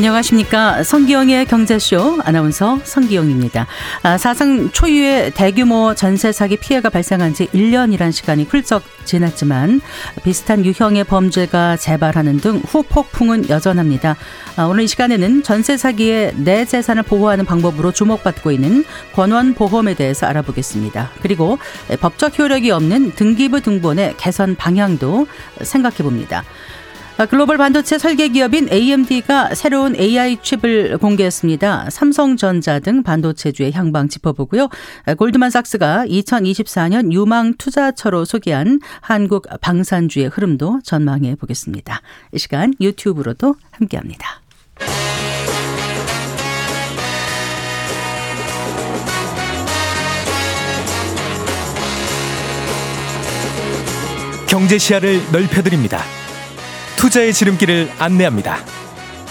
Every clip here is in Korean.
안녕하십니까. 성기영의 경제쇼 아나운서 성기영입니다. 아, 사상 초유의 대규모 전세 사기 피해가 발생한 지 1년이란 시간이 훌쩍 지났지만 비슷한 유형의 범죄가 재발하는 등 후폭풍은 여전합니다. 아, 오늘 이 시간에는 전세 사기의 내 재산을 보호하는 방법으로 주목받고 있는 권원 보험에 대해서 알아보겠습니다. 그리고 법적 효력이 없는 등기부 등본의 개선 방향도 생각해 봅니다. 아, 글로벌 반도체 설계 기업인 AMD가 새로운 AI 칩을 공개했습니다. 삼성전자 등 반도체주의 향방 짚어보고요. 아, 골드만삭스가 2024년 유망 투자처로 소개한 한국 방산주의 흐름도 전망해 보겠습니다. 이 시간 유튜브로도 함께합니다. 경제 시야를 넓혀드립니다. 투자의 지름길을 안내합니다.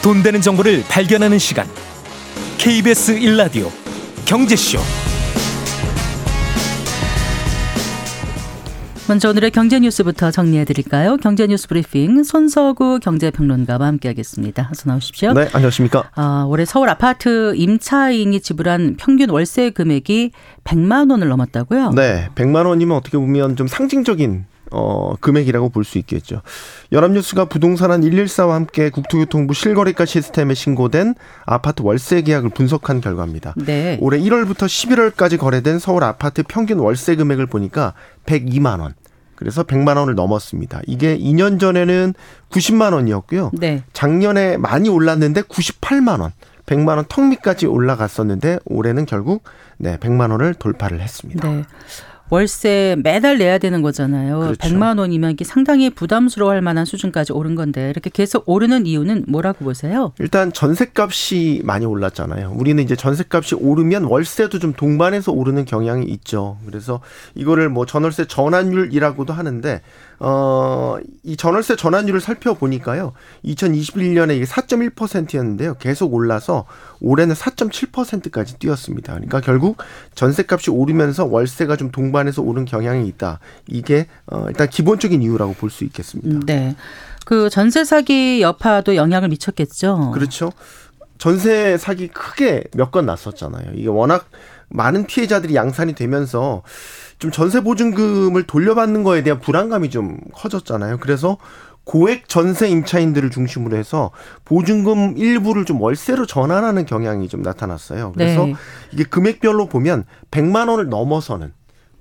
돈 되는 정보를 발견하는 시간. KBS 1라디오 경제쇼. 먼저 오늘의 경제 뉴스부터 정리해 드릴까요? 경제 뉴스 브리핑 손서구 경제평론가와 함께하겠습니다. 어서 나오십시오. 네, 안녕하십니까? 아, 올해 서울 아파트 임차인이 지불한 평균 월세 금액이 100만 원을 넘었다고요? 네, 100만 원이면 어떻게 보면 좀 상징적인 어, 금액이라고 볼 수 있겠죠. 연합뉴스가 부동산 한 114와 함께 국토교통부 실거래가 시스템에 신고된 아파트 월세 계약을 분석한 결과입니다. 네. 올해 1월부터 11월까지 거래된 서울 아파트 평균 월세 금액을 보니까 102만 원. 그래서 100만 원을 넘었습니다. 이게 2년 전에는 90만 원이었고요. 네. 작년에 많이 올랐는데 98만 원. 100만 원 턱 밑까지 올라갔었는데 올해는 결국 네, 100만 원을 돌파를 했습니다. 네. 월세 매달 내야 되는 거잖아요. 그렇죠. 100만 원이면 이게 상당히 부담스러워할 만한 수준까지 오른 건데 이렇게 계속 오르는 이유는 뭐라고 보세요? 일단 전세값이 많이 올랐잖아요. 우리는 이제 전세값이 오르면 월세도 좀 동반해서 오르는 경향이 있죠. 그래서 이거를 뭐 전월세 전환율이라고도 하는데 어, 이 전월세 전환율을 살펴보니까요. 2021년에 이게 4.1%였는데요. 계속 올라서 올해는 4.7%까지 뛰었습니다. 그러니까 결국 전세값이 오르면서 월세가 좀 동반해서 오른 경향이 있다. 이게 어, 일단 기본적인 이유라고 볼 수 있겠습니다. 네. 그 전세 사기 여파도 영향을 미쳤겠죠. 그렇죠. 전세 사기 크게 몇 건 났었잖아요. 이게 워낙 많은 피해자들이 양산이 되면서 좀 전세 보증금을 돌려받는 거에 대한 불안감이 좀 커졌잖아요. 그래서 고액 전세 임차인들을 중심으로 해서 보증금 일부를 좀 월세로 전환하는 경향이 좀 나타났어요. 그래서 네. 이게 금액별로 보면 100만 원을 넘어서는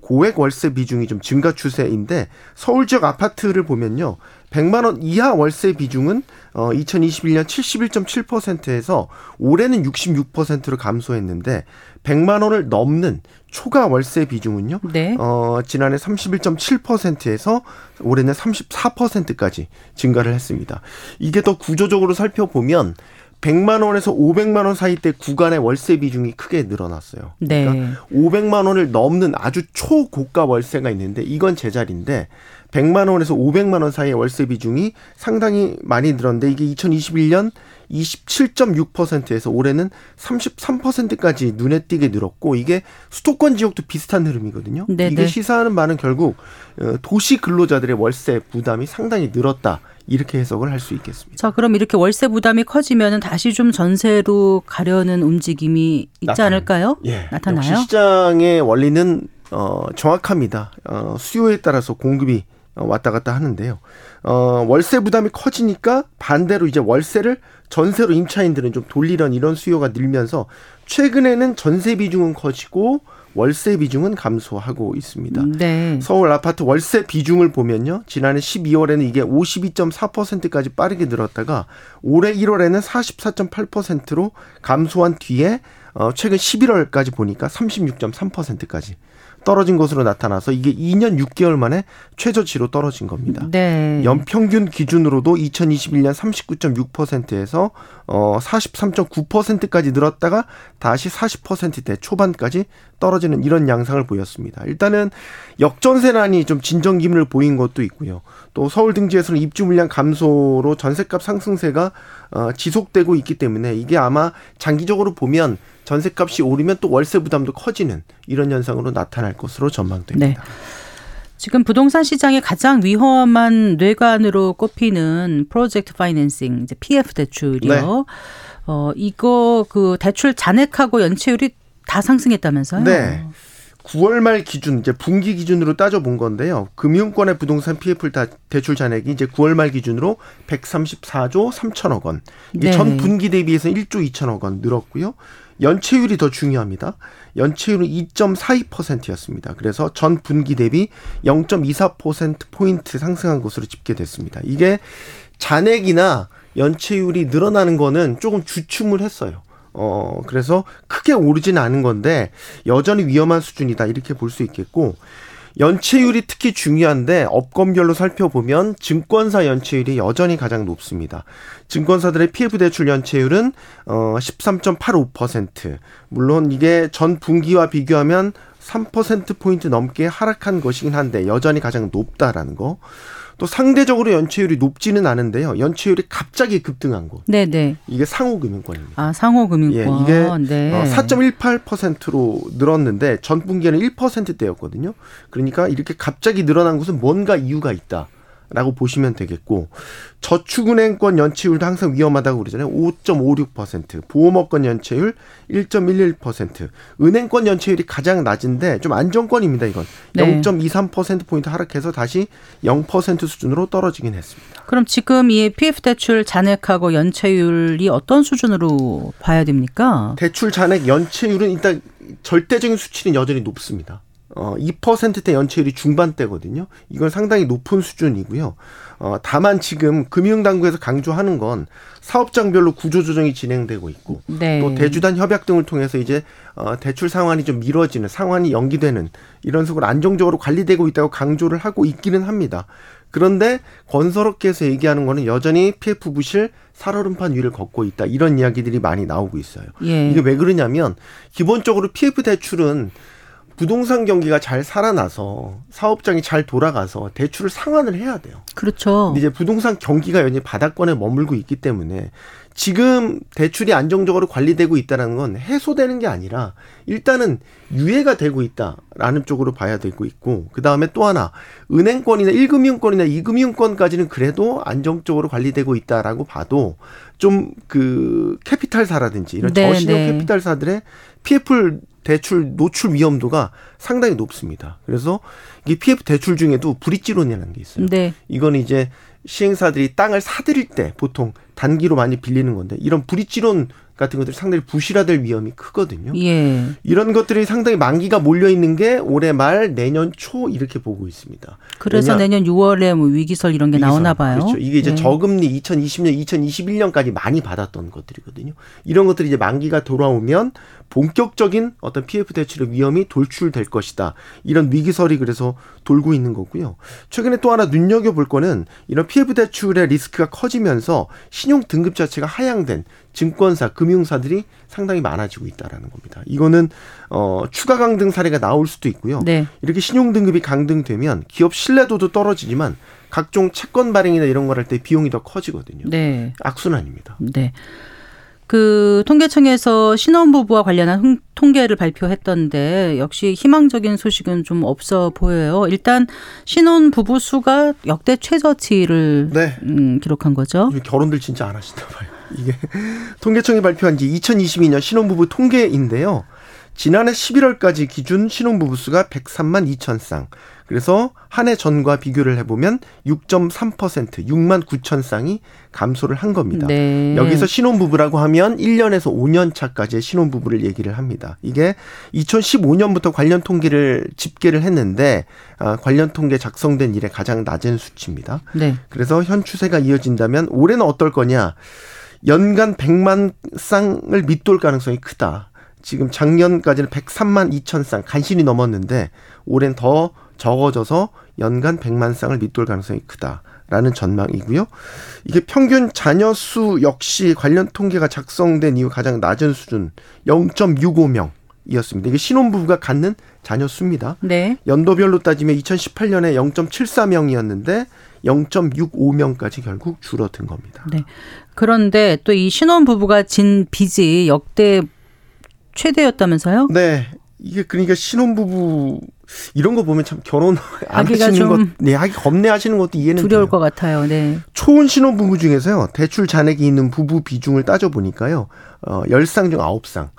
고액 월세 비중이 좀 증가 추세인데 서울 지역 아파트를 보면요. 100만 원 이하 월세 비중은 어 2021년 71.7%에서 올해는 66%로 감소했는데 100만 원을 넘는 초과 월세 비중은요. 네. 어 지난해 31.7%에서 올해는 34%까지 증가를 했습니다. 이게 더 구조적으로 살펴보면 100만 원에서 500만 원 사이 때 구간의 월세 비중이 크게 늘어났어요. 네. 그러니까 500만 원을 넘는 아주 초고가 월세가 있는데 이건 제자리인데 100만 원에서 500만 원 사이의 월세 비중이 상당히 많이 늘었는데 이게 2021년 27.6%에서 올해는 33%까지 눈에 띄게 늘었고 이게 수도권 지역도 비슷한 흐름이거든요. 네네. 이게 시사하는 바는 결국 어, 도시 근로자들의 월세 부담이 상당히 늘었다. 이렇게 해석을 할 수 있겠습니다. 자, 그럼 이렇게 월세 부담이 커지면 다시 좀 전세로 가려는 움직임이 있지 나타나, 않을까요? 예. 나타나요? 시장의 원리는 어, 정확합니다. 어, 수요에 따라서 공급이 어, 왔다 갔다 하는데요. 어, 월세 부담이 커지니까 반대로 이제 월세를 전세로 임차인들은 좀 돌리던 이런 수요가 늘면서 최근에는 전세 비중은 커지고 월세 비중은 감소하고 있습니다. 네. 서울 아파트 월세 비중을 보면요. 지난해 12월에는 이게 52.4%까지 빠르게 늘었다가 올해 1월에는 44.8%로 감소한 뒤에 어 최근 11월까지 보니까 36.3%까지 떨어진 것으로 나타나서 이게 2년 6개월 만에 최저치로 떨어진 겁니다. 네. 연평균 기준으로도 2021년 39.6%에서 어 43.9%까지 늘었다가 다시 40%대 초반까지 떨어지는 이런 양상을 보였습니다. 일단은 역전세난이 좀 진정 기미를 보인 것도 있고요. 또 서울 등지에서는 입주 물량 감소로 전세값 상승세가 어 지속되고 있기 때문에 이게 아마 장기적으로 보면 전세값이 오르면 또 월세 부담도 커지는 이런 현상으로 나타날 것으로 전망됩니다. 네. 지금 부동산 시장에 가장 위험한 뇌관으로 꼽히는 프로젝트 파이낸싱, 이제 PF 대출이요. 네. 어, 이거 그 대출 잔액하고 연체율이 다 상승했다면서요? 네. 9월 말 기준 이제 분기 기준으로 따져 본 건데요. 금융권의 부동산 PF 대출 잔액이 이제 9월 말 기준으로 134조 3천억 원. 이게 네. 전 분기 대비해서 1조 2천억 원 늘었고요. 연체율이 더 중요합니다. 연체율은 2.42%였습니다. 그래서 전 분기 대비 0.24%포인트 상승한 것으로 집계됐습니다. 이게 잔액이나 연체율이 늘어나는 거는 조금 주춤을 했어요. 어, 그래서 크게 오르지는 않은 건데 여전히 위험한 수준이다. 이렇게 볼 수 있겠고 연체율이 특히 중요한데 업권별로 살펴보면 증권사 연체율이 여전히 가장 높습니다. 증권사들의 PF 대출 연체율은 어 13.85%. 물론 이게 전 분기와 비교하면 3% 포인트 넘게 하락한 것이긴 한데 여전히 가장 높다라는 거. 또 상대적으로 연체율이 높지는 않은데요. 연체율이 갑자기 급등한 곳. 네네. 이게 상호금융권입니다. 아 상호금융권. 예, 이게 네. 4.18%로 어, 늘었는데 전 분기에는 1%대였거든요. 그러니까 이렇게 갑자기 늘어난 곳은 뭔가 이유가 있다. 라고 보시면 되겠고 저축은행권 연체율도 항상 위험하다고 그러잖아요. 5.56%, 보험업권 연체율 1.11%, 은행권 연체율이 가장 낮은데 좀 안정권입니다. 이건 네. 0.23% 포인트 하락해서 다시 0% 수준으로 떨어지긴 했습니다. 그럼 지금 이 PF 대출 잔액하고 연체율이 어떤 수준으로 봐야 됩니까? 대출 잔액 연체율은 일단 절대적인 수치는 여전히 높습니다. 어, 2%대 연체율이 중반대거든요. 이건 상당히 높은 수준이고요. 어, 다만 지금 금융당국에서 강조하는 건 사업장별로 구조조정이 진행되고 있고 네. 또 대주단 협약 등을 통해서 이제 어, 대출 상환이 좀 미뤄지는 상환이 연기되는 이런 식으로 안정적으로 관리되고 있다고 강조를 하고 있기는 합니다. 그런데 건설업계에서 얘기하는 거는 여전히 PF 부실 살얼음판 위를 걷고 있다 이런 이야기들이 많이 나오고 있어요. 예. 이게 왜 그러냐면 기본적으로 PF 대출은 부동산 경기가 잘 살아나서 사업장이 잘 돌아가서 대출을 상환을 해야 돼요. 그렇죠. 이제 부동산 경기가 여전히 바닥권에 머물고 있기 때문에 지금 대출이 안정적으로 관리되고 있다는 건 해소되는 게 아니라 일단은 유예가 되고 있다라는 쪽으로 봐야 되고 있고 그 다음에 또 하나 은행권이나 1금융권이나 2금융권까지는 그래도 안정적으로 관리되고 있다라고 봐도 좀 그 캐피탈사라든지 이런 네, 저신용 네. 캐피탈사들의 PF를 대출 노출 위험도가 상당히 높습니다. 그래서 이 PF 대출 중에도 브릿지론이라는 게 있어요. 네. 이건 이제 시행사들이 땅을 사들일 때 보통 단기로 많이 빌리는 건데 이런 브릿지론 같은 것들이 상당히 부실화될 위험이 크거든요. 예. 이런 것들이 상당히 만기가 몰려 있는 게 올해 말 내년 초 이렇게 보고 있습니다. 그래서 내년 6월에 뭐 위기설 이런 게 위기설. 나오나 봐요. 그렇죠. 이게 이제 예. 저금리 2020년, 2021년까지 많이 받았던 것들이거든요. 이런 것들이 이제 만기가 돌아오면 본격적인 어떤 PF 대출의 위험이 돌출될 것이다. 이런 위기설이 그래서 돌고 있는 거고요. 최근에 또 하나 눈여겨볼 거는 이런 PF 대출의 리스크가 커지면서 신용 등급 자체가 하향된 증권사, 금융사들이 상당히 많아지고 있다라는 겁니다. 이거는 어 추가 강등 사례가 나올 수도 있고요. 네. 이렇게 신용 등급이 강등되면 기업 신뢰도도 떨어지지만 각종 채권 발행이나 이런 걸 할 때 비용이 더 커지거든요. 네. 악순환입니다. 네. 그 통계청에서 신혼부부와 관련한 통계를 발표했던데 역시 희망적인 소식은 좀 없어 보여요. 일단 신혼부부 수가 역대 최저치를 네. 음, 기록한 거죠. 결혼들 진짜 안 하시나 봐요. 이게 통계청이 발표한 지 2022년 신혼부부 통계인데요. 지난해 11월까지 기준 신혼부부 수가 103만 2천 쌍. 그래서 한 해 전과 비교를 해보면 6.3% 6만 9천 쌍이 감소를 한 겁니다. 네. 여기서 신혼부부라고 하면 1년에서 5년 차까지의 신혼부부를 얘기를 합니다. 이게 2015년부터 관련 통계를 집계를 했는데 아, 관련 통계 작성된 이래 가장 낮은 수치입니다. 네. 그래서 현 추세가 이어진다면 올해는 어떨 거냐? 연간 100만 쌍을 밑돌 가능성이 크다. 지금 작년까지는 103만 2천 쌍 간신히 넘었는데 올해는 더 적어져서 연간 100만 쌍을 밑돌 가능성이 크다라는 전망이고요. 이게 평균 자녀 수 역시 관련 통계가 작성된 이후 가장 낮은 수준 0.65명. 이었습니다. 이게 신혼부부가 갖는 자녀 수입니다. 네. 연도별로 따지면 2018년에 0.74명이었는데 0.65명까지 결국 줄어든 겁니다. 네. 그런데 또 이 신혼부부가 진 빚이 역대 최대였다면서요? 네. 이게 그러니까 신혼부부 이런 거 보면 참 결혼 안 하시는 것, 네, 하기 겁내하시는 것도 이해는 두려울 돼요. 것 같아요. 네. 초혼 신혼 부부 중에서요 대출 잔액이 있는 부부 비중을 따져 보니까요 어 10쌍 중 9쌍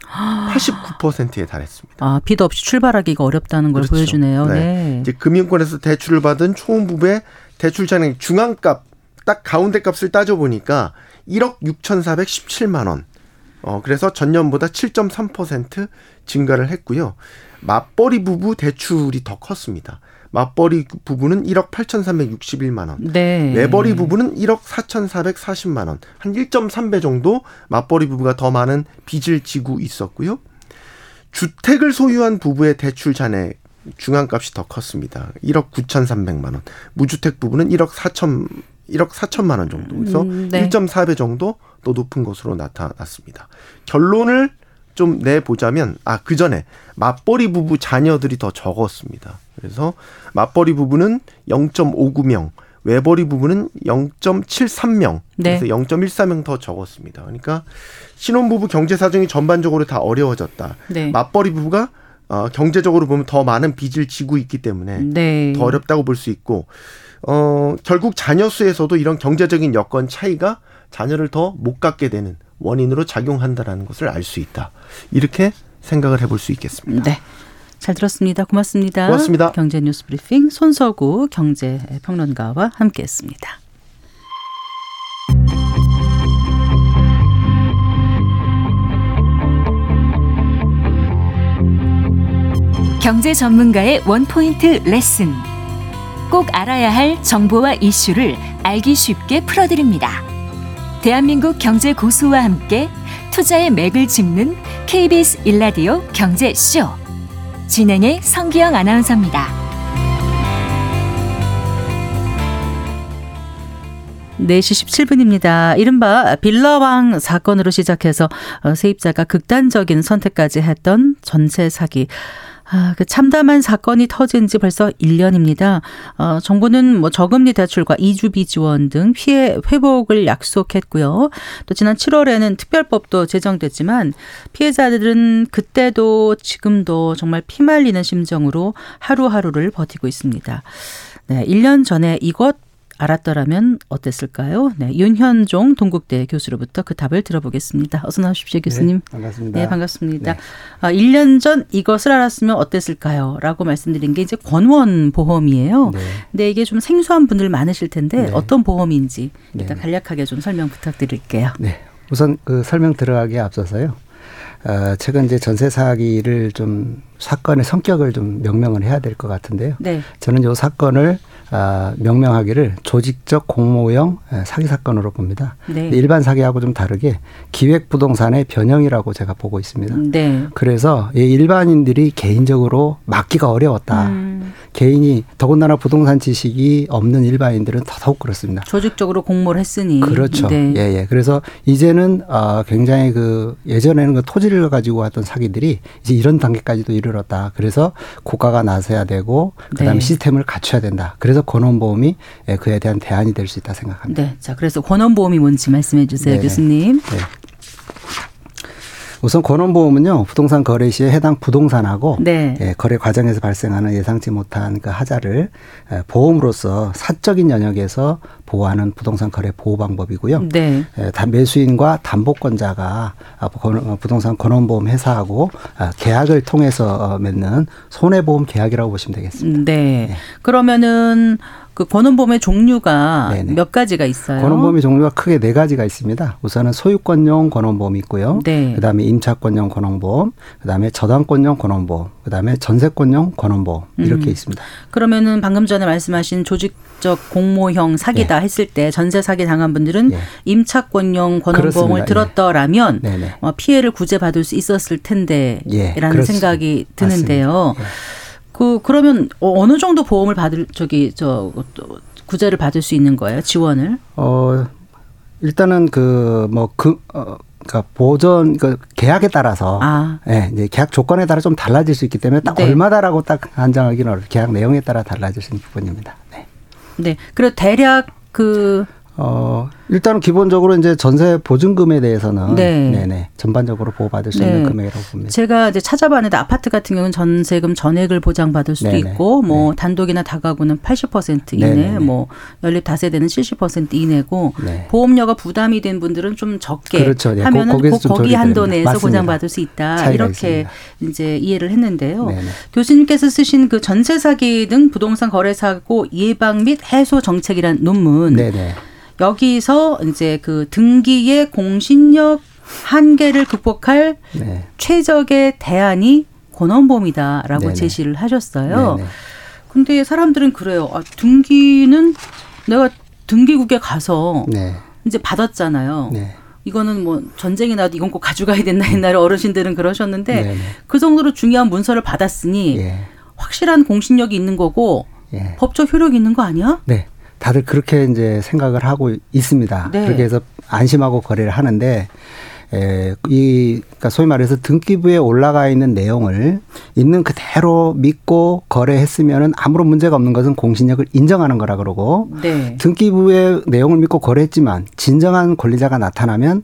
89%에 달했습니다. 아, 빚 없이 출발하기가 어렵다는 걸 그렇죠. 보여주네요. 네. 네. 이제 금융권에서 대출을 받은 초혼 부부의 대출 잔액 중앙값 딱 가운데 값을 따져 보니까 1억 6,417만 원. 어 그래서 전년보다 7.3% 증가를 했고요. 맞벌이 부부 대출이 더 컸습니다. 맞벌이 부부는 1억 8,361만 원. 네. 외벌이 부부는 1억 4,440만 원. 한 1.3배 정도 맞벌이 부부가 더 많은 빚을 지고 있었고요. 주택을 소유한 부부의 대출 잔액 중앙값이 더 컸습니다. 1억 9,300만 원. 무주택 부부는 1억 4천 1억 4천만 원 정도. 그래서 음, 네. 1.4배 정도 더 높은 것으로 나타났습니다. 결론을 좀 내보자면 아 그 전에 맞벌이 부부 자녀들이 더 적었습니다. 그래서 맞벌이 부부는 0.59명, 외벌이 부부는 0.73명, 네. 그래서 0.14명 더 적었습니다. 그러니까 신혼부부 경제 사정이 전반적으로 다 어려워졌다. 네. 맞벌이 부부가 어, 경제적으로 보면 더 많은 빚을 지고 있기 때문에 네. 더 어렵다고 볼 수 있고 어 결국 자녀 수에서도 이런 경제적인 여건 차이가 자녀를 더 못 갖게 되는 원인으로 작용한다라는 것을 알 수 있다. 이렇게 생각을 해볼 수 있겠습니다. 네. 잘 들었습니다. 고맙습니다. 고맙습니다. 경제 뉴스 브리핑 손서구 경제 평론가와 함께 했습니다. 경제 전문가의 원포인트 레슨. 꼭 알아야 할 정보와 이슈를 알기 쉽게 풀어드립니다. 대한민국 경제 고수와 함께 투자의 맥을 짚는 KBS 일라디오 경제쇼. 진행의 성기영 아나운서입니다. 네시 17분입니다. 이른바 빌라왕 사건으로 시작해서 어, 세입자가 극단적인 선택까지 했던 전세 사기. 아, 그 참담한 사건이 터진 지 벌써 1년입니다. 어, 정부는 뭐 저금리 대출과 이주비 지원 등 피해 회복을 약속했고요. 또 지난 7월에는 특별법도 제정됐지만 피해자들은 그때도 지금도 정말 피말리는 심정으로 하루하루를 버티고 있습니다. 네, 1년 전에 이것 알았더라면 어땠을까요? 네, 윤현종 동국대 교수로부터 그 답을 들어보겠습니다. 어서 나오십시오, 교수님. 네, 반갑습니다. 네, 반갑습니다. 네. 아, 1년 전 이것을 알았으면 어땠을까요? 라고 말씀드린 게 이제 권원 보험이에요. 네. 근데 이게 좀 생소한 분들 많으실 텐데 네. 어떤 보험인지 일단 네. 간략하게 좀 설명 부탁드릴게요. 네. 우선 그 설명 들어가기에 앞서서요. 어, 최근 이제 전세 사기를 좀 사건의 성격을 좀 명명을 해야 될 것 같은데요. 네. 저는 이 사건을 아, 명명하기를 조직적 공모형 에, 사기 사건으로 봅니다. 네. 일반 사기하고 좀 다르게 기획 부동산의 변형이라고 제가 보고 있습니다. 네. 그래서 이 일반인들이 개인적으로 막기가 어려웠다. 음, 개인이 더군다나 부동산 지식이 없는 일반인들은 더더욱 그렇습니다. 조직적으로 공모를 했으니. 그렇죠. 네. 예, 예. 그래서 이제는 어 굉장히 그 예전에는 그 토지를 가지고 왔던 사기들이 이제 이런 단계까지도 이르렀다. 그래서 국가가 나서야 되고 그다음에 네. 시스템을 갖춰야 된다. 그래서 권원보험이 예, 그에 대한 대안이 될 수 있다 생각합니다. 네. 자, 그래서 권원보험이 뭔지 말씀해 주세요, 네. 교수님. 네. 우선 권원보험은요 부동산 거래 시에 해당 부동산하고 네. 예, 거래 과정에서 발생하는 예상치 못한 그 하자를 예, 보험으로서 사적인 영역에서 보호하는 부동산 거래 보호 방법이고요. 네. 예, 다- 매수인과 담보권자가 아, 권- 어, 부동산 권원보험 회사하고 아, 계약을 통해서 어, 맺는 손해보험 계약이라고 보시면 되겠습니다. 음, 네. 네. 그러면은 그 권원보험의 종류가 네네. 몇 가지가 있어요? 권원보험의 종류가 크게 네 가지가 있습니다. 우선은 소유권용 권원보험이 있고요. 네. 그다음에 임차권용 권원보험, 그다음에 저당권용 권원보험, 그다음에 전세권용 권원보험 이렇게 음. 있습니다. 그러면은 방금 전에 말씀하신 조직적 공모형 사기다 했을 때 전세 사기 당한 분들은 예. 임차권용. 예. 들었더라면. 어, 피해를 구제받을 수 있었을 텐데라는 예. 생각이 드는데요. 그 그러면 어, 어느 정도 보험을 받을 저기 저또 구제를 받을 수 있는 거예요? 지원을? 어 일단은 그 뭐그 어, 그러니까 보전 그 계약에 따라서 아. 예, 이제 계약 조건에 따라 좀 달라질 수 있기 때문에 딱 네. 얼마다라고 딱 한정하기는 어렵 계약 내용에 따라 달라질 수 있는 부분입니다. 네. 네. 그리고 대략 그 어, 일단은 기본적으로 이제 전세 보증금에 대해서는 네. 네. 네 전반적으로 보호받을 수 네. 있는 금액이라고 봅니다. 제가 이제 찾아봤는데 아파트 같은 경우는 전세금 전액을 보장받을 수도 네네. 있고 뭐 네. 단독이나 다가구는 80% 이내, 네네네. 뭐 연립 다세대는 70% 이내고 네. 보험료가 부담이 된 분들은 좀 적게 그렇죠. 네. 하면은 좀 거기 한도. 내에서. 보장받을 수 있다 이렇게 이제 이해를 했는데요. 네네. 교수님께서 쓰신 그 전세 사기 등 부동산 거래 사고 예방 및 해소 정책이란 논문 네네. 여기서 이제 그 등기의 공신력 한계를 극복할 네. 최적의 대안이 권원보험이다라고 네네. 제시를 하셨어요. 네네. 근데 사람들은 그래요. 아, 등기는 내가 등기국에 가서 네. 이제 받았잖아요. 네. 이거는 뭐 전쟁이 나도 이건 꼭 가져가야 된다 옛날에 어르신들은 그러셨는데 네네. 그 정도로 중요한 문서를 받았으니 예. 확실한 공신력이 있는 거고 예. 법적 효력이 있는 거 아니야? 네. 다들 그렇게 이제 생각을 하고 있습니다. 네. 그렇게 해서 안심하고 거래를 하는데 에, 이, 그러니까 소위 말해서 등기부에 올라가 있는 내용을 있는 그대로 믿고 거래했으면은 아무런 문제가 없는 것은 공신력을 인정하는 거라 그러고 네. 등기부의 내용을 믿고 거래했지만 진정한 권리자가 나타나면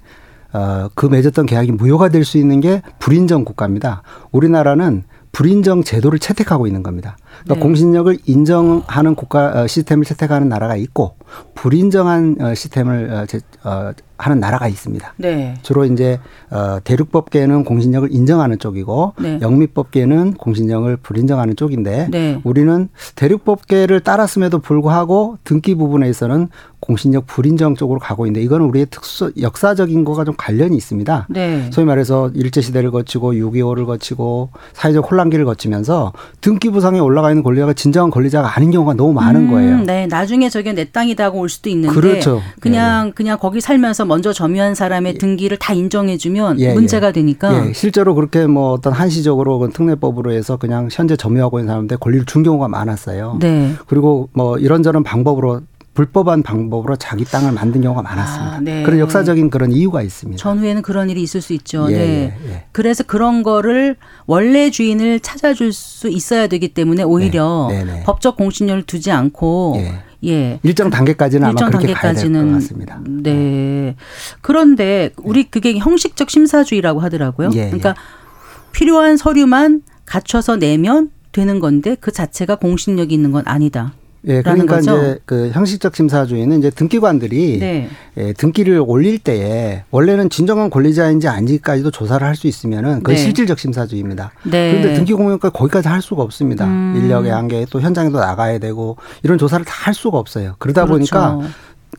어, 그 맺었던 계약이 무효가 될 수 있는 게 불인정 국가입니다. 우리나라는 불인정 제도를 채택하고 있는 겁니다. 그러니까 네. 공신력을 인정하는 국가 어, 시스템을 채택하는 나라가 있고 불인정한 어, 시스템을 어, 하는 나라가 있습니다. 네. 주로 이제 어 대륙법계는 공신력을 인정하는 쪽이고 네. 영미법계는 공신력을 불인정하는 쪽인데 네. 우리는 대륙법계를 따랐음에도 불구하고 등기 부분에 있어서는 공신력 불인정 쪽으로 가고 있는데 이거는 우리의 특수 역사적인 거가 좀 관련이 있습니다. 네. 소위 말해서 일제 시대를 거치고 6.25를 거치고 사회적 혼란기를 거치면서 등기부상에 올라가 있는 권리자가 진정한 권리자가 아닌 경우가 너무 많은 음, 거예요. 네, 나중에 저게 내 땅이다 하고 올 수도 있는데 그렇죠. 그냥 그냥 거기 살면서 먼저 점유한 사람의 등기를 다 인정해주면 예, 문제가 예. 되니까 예, 실제로 그렇게 뭐 어떤 한시적으로 그 특례법으로 해서 그냥 현재 점유하고 있는 사람들 권리를 준 경우가 많았어요. 네. 그리고 뭐 이런저런 방법으로 불법한 방법으로 자기 땅을 만든 경우가 많았습니다. 아, 네. 그런 역사적인 그런 이유가 있습니다. 전후에는 그런 일이 있을 수 있죠. 예, 네. 예, 예. 그래서 그런 거를 원래 주인을 찾아줄 수 있어야 되기 때문에 오히려 네, 네, 네. 법적 공신력을 두지 않고 예. 예. 일정 단계까지는 일정 아마 그렇게 가야 될것 단계까지는 같습니다. 네. 그런데 우리 그게 형식적 심사주의라고 하더라고요. 예, 예. 그러니까 필요한 서류만 갖춰서 내면 되는 건데 그 자체가 공신력이 있는 건 아니다. 예, 그러니까 거죠? 이제 그 형식적 심사주의는 이제 등기관들이 네. 예, 등기를 올릴 때에 원래는 진정한 권리자인지 아닌지까지도 조사를 할 수 있으면은 그건 네. 실질적 심사주의입니다. 네. 그런데 등기공무원과 거기까지 할 수가 없습니다. 음. 인력의 한계 또 현장에도 나가야 되고 이런 조사를 다 할 수가 없어요. 그러다 그렇죠. 보니까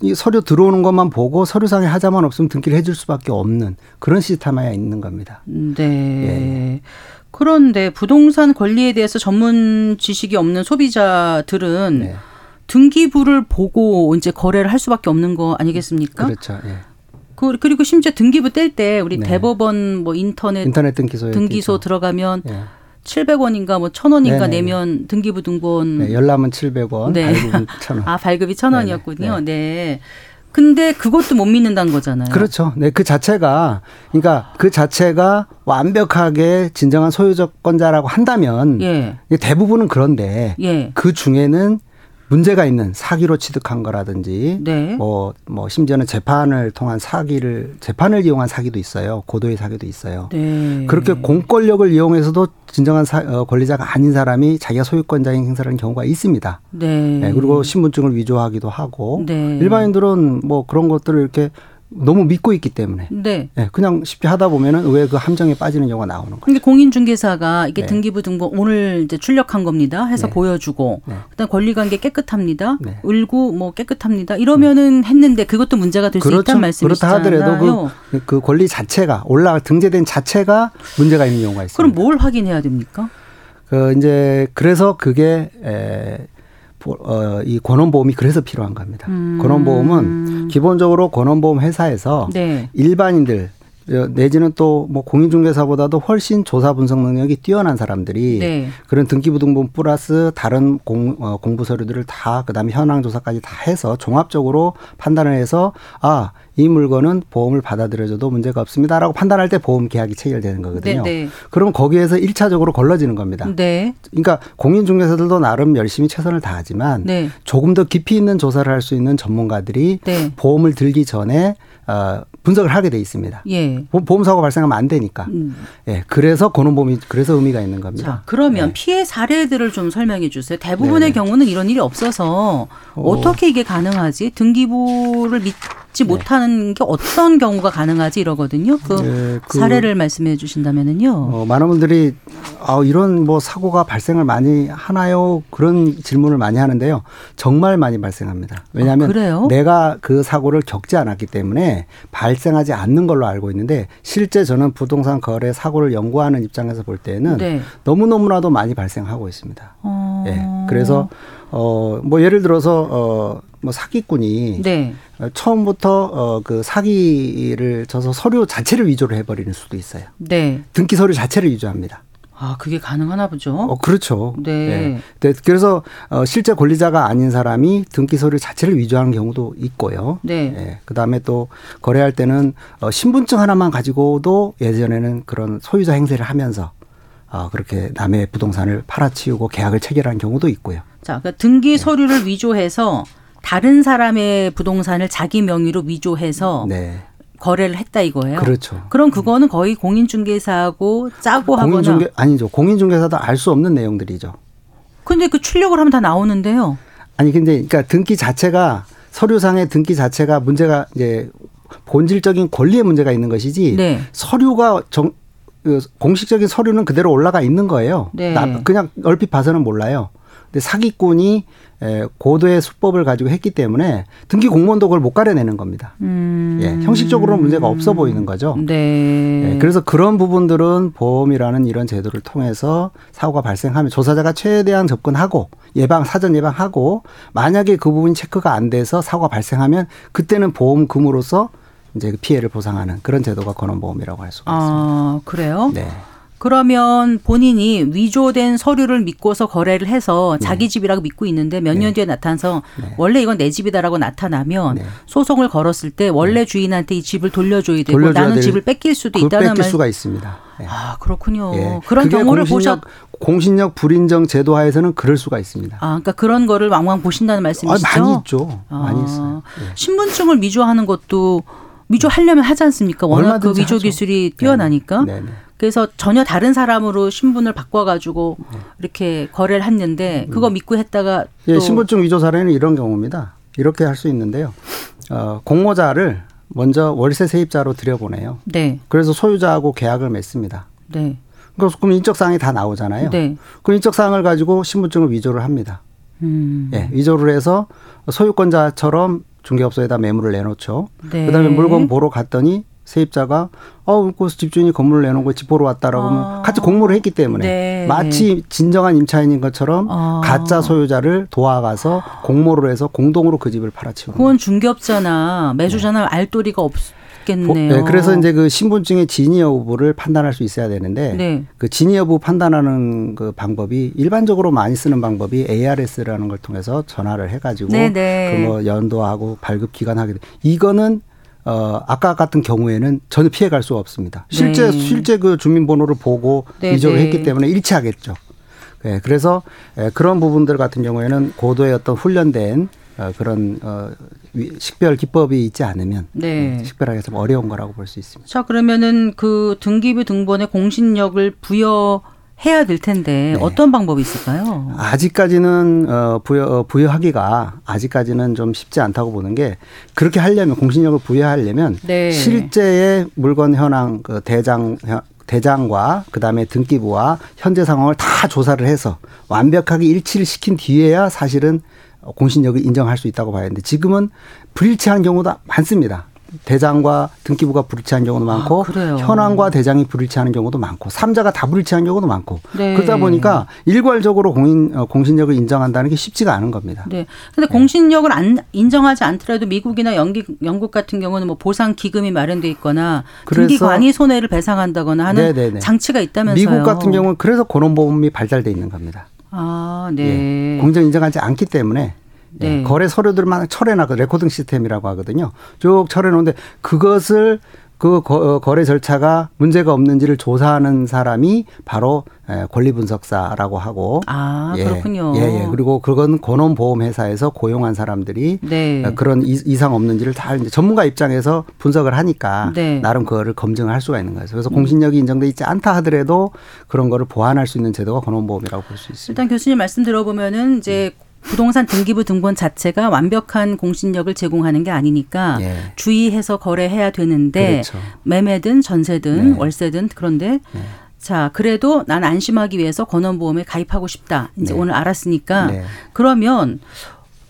이 서류 들어오는 것만 보고 서류상에 하자만 없으면 등기를 해줄 수밖에 없는 그런 시스템에 있는 겁니다. 네. 예, 그런데 부동산 권리에 대해서 전문 지식이 없는 소비자들은 네. 등기부를 보고 이제 거래를 할 수밖에 없는 거 아니겠습니까? 그렇죠. 예. 그, 그리고 심지어 등기부 뗄 때 우리 네. 대법원 뭐 인터넷, 인터넷 등기소에 등기소 있죠. 들어가면 예. 700원인가 뭐 1000원인가 네네네. 내면 등기부 등본 네, 열람은 700원, 네. 발급은 1,000원. 아 발급이 1000원이었군요. 네 네. 네. 근데 그것도 못 믿는다는 거잖아요. 그렇죠. 네, 그 자체가 그러니까 그 자체가 완벽하게 진정한 소유조건자라고 한다면 예. 대부분은 그런데 예. 그 중에는 문제가 있는 사기로 취득한 거라든지 네. 뭐, 뭐 심지어는 재판을 통한 사기를 재판을 이용한 사기도 있어요. 고도의 사기도 있어요. 네. 그렇게 공권력을 이용해서도 진정한 사, 어, 권리자가 아닌 사람이 자기가 소유권자인 행사를 하는 경우가 있습니다. 네. 네, 그리고 신분증을 위조하기도 하고 네. 일반인들은 뭐 그런 것들을 이렇게 너무 믿고 있기 때문에 네. 네, 그냥 쉽게 하다 보면은 의외 그 함정에 빠지는 경우가 나오는 거예요. 근데 공인중개사가 이게 네. 등기부 등본 오늘 이제 출력한 겁니다. 해서 네. 보여주고 네. 그다음 권리관계 깨끗합니다. 네. 을구 뭐 깨끗합니다. 이러면은 했는데 그것도 문제가 될수 있다는 말씀이시잖아요. 그렇다 하더라도 그, 그 권리 자체가 올라 등재된 자체가 문제가 있는 경우가 있습니다. 그럼 뭘 확인해야 됩니까? 그 이제 그래서 그게 에, 보- 어, 이 권원보험이 그래서 필요한 겁니다. 음. 권원보험은 기본적으로 권원보험 회사에서 네. 일반인들 내지는 또 뭐 공인중개사보다도 훨씬 조사 분석 능력이 뛰어난 사람들이 네. 그런 등기부등본 플러스 다른 공, 어, 공부 서류들을 다 그다음에 현황 조사까지 다 해서 종합적으로 판단을 해서 아 이 물건은 보험을 받아들여줘도 문제가 없습니다라고 판단할 때 보험 계약이 체결되는 거거든요. 네, 네. 그러면 거기에서 일차적으로 걸러지는 겁니다. 네. 그러니까 공인중개사들도 나름 열심히 최선을 다하지만 네. 조금 더 깊이 있는 조사를 할 수 있는 전문가들이 네. 보험을 들기 전에 어, 분석을 하게 돼 있습니다. 예. 보- 보험 사고 발생하면 안 되니까. 음. 예, 그래서 고놈보험이 그래서 의미가 있는 자, 겁니다. 그러면 네. 피해 사례들을 좀 설명해 주세요. 대부분의 네네. 경우는 이런 일이 없어서 어. 떻게 이게 가능하지? 등기부를 믿지 못하는 게 어떤 경우가 가능하지 이러거든요. 그 네, 그- 사례를 말씀해 주신다면은요. 어, 많은 분들이 아, 이런 뭐 사고가 발생을 많이 하나요? 그런 질문을 많이 하는데요. 정말 많이 발생합니다. 왜냐하면 아? 내가 그 사고를 겪지 않았기 때문에 발 생하지 않는 걸로 알고 있는데 실제 저는 부동산 거래 사고를 연구하는 입장에서 볼 때는 네. 너무너무나도 많이 발생하고 있습니다. 어. 예. 그래서 어, 뭐 예를 들어서 어, 뭐 사기꾼이 네. 어, 처음부터 어, 그 사기를 져서 서류 자체를 위조를 해버리는 수도 있어요. 네. 등기 서류 자체를 위조합니다. 아, 그게 가능하나 보죠. 어, 그렇죠. 네. 예. 네, 그래서 어, 실제 권리자가 아닌 사람이 등기 서류 자체를 위조하는 경우도 있고요. 네. 예. 그다음에 또 거래할 때는 어, 신분증 하나만 가지고도 예전에는 그런 소유자 행세를 하면서 어, 그렇게 남의 부동산을 팔아치우고 계약을 체결한 경우도 있고요. 자, 그러니까 등기 네. 서류를 위조해서 다른 사람의 부동산을 자기 명의로 위조해서 네. 거래를 했다 이거예요. 그렇죠. 그럼 그거는 거의 공인중개사하고 짜고 하거나. 공인중개 아니죠. 공인중개사도 알 수 없는 내용들이죠. 근데 그 출력을 하면 다 나오는데요. 아니 근데 그러니까 등기 자체가 서류상의 등기 자체가 문제가 이제 본질적인 권리의 문제가 있는 것이지 네. 서류가 정그 공식적인 서류는 그대로 올라가 있는 거예요. 네. 나- 그냥 얼핏 봐서는 몰라요. 근데 사기꾼이 에, 고도의 수법을 가지고 했기 때문에 등기 공무원도 그걸 못 가려내는 겁니다. 음. 예, 형식적으로는 문제가 없어 보이는 거죠. 네. 예, 그래서 그런 부분들은 보험이라는 이런 제도를 통해서 사고가 발생하면 조사자가 최대한 접근하고 예방 사전 예방하고 만약에 그 부분이 체크가 안 돼서 사고가 발생하면 그때는 보험금으로서 이제 그 피해를 보상하는 그런 제도가 건원보험이라고 할 수가 있습니다. 아, 그래요? 네. 그러면 본인이 위조된 서류를 믿고서 거래를 해서 네. 자기 집이라고 믿고 있는데 몇년 뒤에 나타나서 원래 이건 내 집이다라고 나타나면 네. 소송을 걸었을 때 원래 주인한테 이 집을 돌려줘야 되고 돌려줘야 나는 될- 집을 뺏길 수도 있다는 뺏길 말. 수가 있습니다. 예. 아 그렇군요. 예. 그런 경우를 보셨. 공신력, 공신력 불인정 제도 하에서는 그럴 수가 있습니다. 아, 그러니까 그런 거를 왕왕 보신다는 아, 말씀이시죠? 많이 있죠. 아, 많이 있어요. 예. 신분증을 위조하는 것도 위조하려면 하지 않습니까? 워낙 그 위조 하죠. 기술이 뛰어나니까. 네, 네. 그래서 전혀 다른 사람으로 신분을 바꿔가지고 네. 이렇게 거래를 했는데 그거 믿고 했다가 또 음. 예, 신분증 위조 사례는 이런 경우입니다. 이렇게 할 수 있는데요. 어, 공모자를 먼저 월세 세입자로 들여보내요. 네, 그래서 소유자하고 계약을 맺습니다. 네, 그럼 인적사항이 다 나오잖아요. 네. 그 인적사항을 가지고 신분증을 위조를 합니다. 음, 예, 위조를 해서 소유권자처럼 중개업소에다 매물을 내놓죠. 네. 그다음에 물건 보러 갔더니 세입자가 어, 그 집주인이 건물을 내놓은 거집 보러 왔다라고 아. 하면 같이 공모를 했기 때문에 네. 마치 진정한 임차인인 것처럼 아. 가짜 소유자를 도와가서 공모를 해서 공동으로 그 집을 팔아치우는 그건 중개업자나 매수자나 알 도리가 보- 없겠네요. 네, 그래서 이제 그 신분증의 진위 여부를 판단할 수 있어야 되는데 네. 그 진위 여부 판단하는 그 방법이 일반적으로 많이 쓰는 방법이 ARS라는 걸 통해서 전화를 해가지고 네, 네. 그뭐 연도하고 발급 기간 하게 돼. 이거는 어 아까 같은 경우에는 전혀 피해갈 수가 없습니다. 실제 네. 실제 그 주민번호를 보고 네, 위조를 네. 했기 때문에 일치하겠죠. 네, 그래서 에, 그런 부분들 같은 경우에는 고도의 어떤 훈련된 어, 그런 어, 위- 식별 기법이 있지 않으면 네. 네, 식별하기가 좀 어려운 거라고 볼 수 있습니다. 자 그러면은 그 등기부 등본에 공신력을 부여 해야 될 텐데 네. 어떤 방법이 있을까요? 아직까지는 어, 부여 어, 부여하기가 아직까지는 좀 쉽지 않다고 보는 게 그렇게 하려면 공신력을 부여하려면 네. 실제의 물건 현황 그 대장 현- 대장과 그다음에 등기부와 현재 상황을 다 조사를 해서 완벽하게 일치를 시킨 뒤에야 사실은 공신력을 인정할 수 있다고 봐야 하는데 지금은 불일치한 경우도 많습니다. 대장과 등기부가 불일치한 경우도 많고 아, 현황과 대장이 불일치하는 경우도 많고 삼자가 다 불일치하는 경우도 많고 네. 그러다 보니까 일괄적으로 공인 어, 공신력을 인정한다는 게 쉽지가 않은 겁니다. 네. 근데 공신력을 안 인정하지 않더라도 미국이나 영국, 영국 같은 경우는 뭐 보상 기금이 마련돼 있거나 그래서- 등기 관이 손해를 배상한다거나 하는 네네네. 장치가 있다면서요. 미국 같은 경우는 그래서 권원보험이 발달돼 있는 겁니다. 아, 네. 예. 공정 인정하지 않기 때문에 네. 예. 거래 서류들만 철해놔 그 레코딩 시스템이라고 하거든요. 쭉 철해 놓는데 그것을 그 거- 어, 거래 절차가 문제가 없는지를 조사하는 사람이 바로 예, 권리 분석사라고 하고 아, 예, 그렇군요. 예, 예. 그리고 그건 권원 보험 회사에서 고용한 사람들이 네. 어, 그런 이- 이상 없는지를 다 이제 전문가 입장에서 분석을 하니까 네. 음. 나름 그거를 검증을 할 수가 있는 거예요. 그래서 공신력이 인정돼 있지 않다 하더라도 그런 거를 보완할 수 있는 제도가 권원 보험이라고 볼 수 있습니다. 일단 교수님 말씀 들어보면은 이제 부동산 등기부 등본 자체가 완벽한 공신력을 제공하는 게 아니니까 예. 주의해서 거래해야 되는데 그렇죠. 매매든 전세든 네. 월세든 그런데 자 그래도 난 안심하기 위해서 권원보험에 가입하고 싶다 이제 네. 오늘 알았으니까 네. 그러면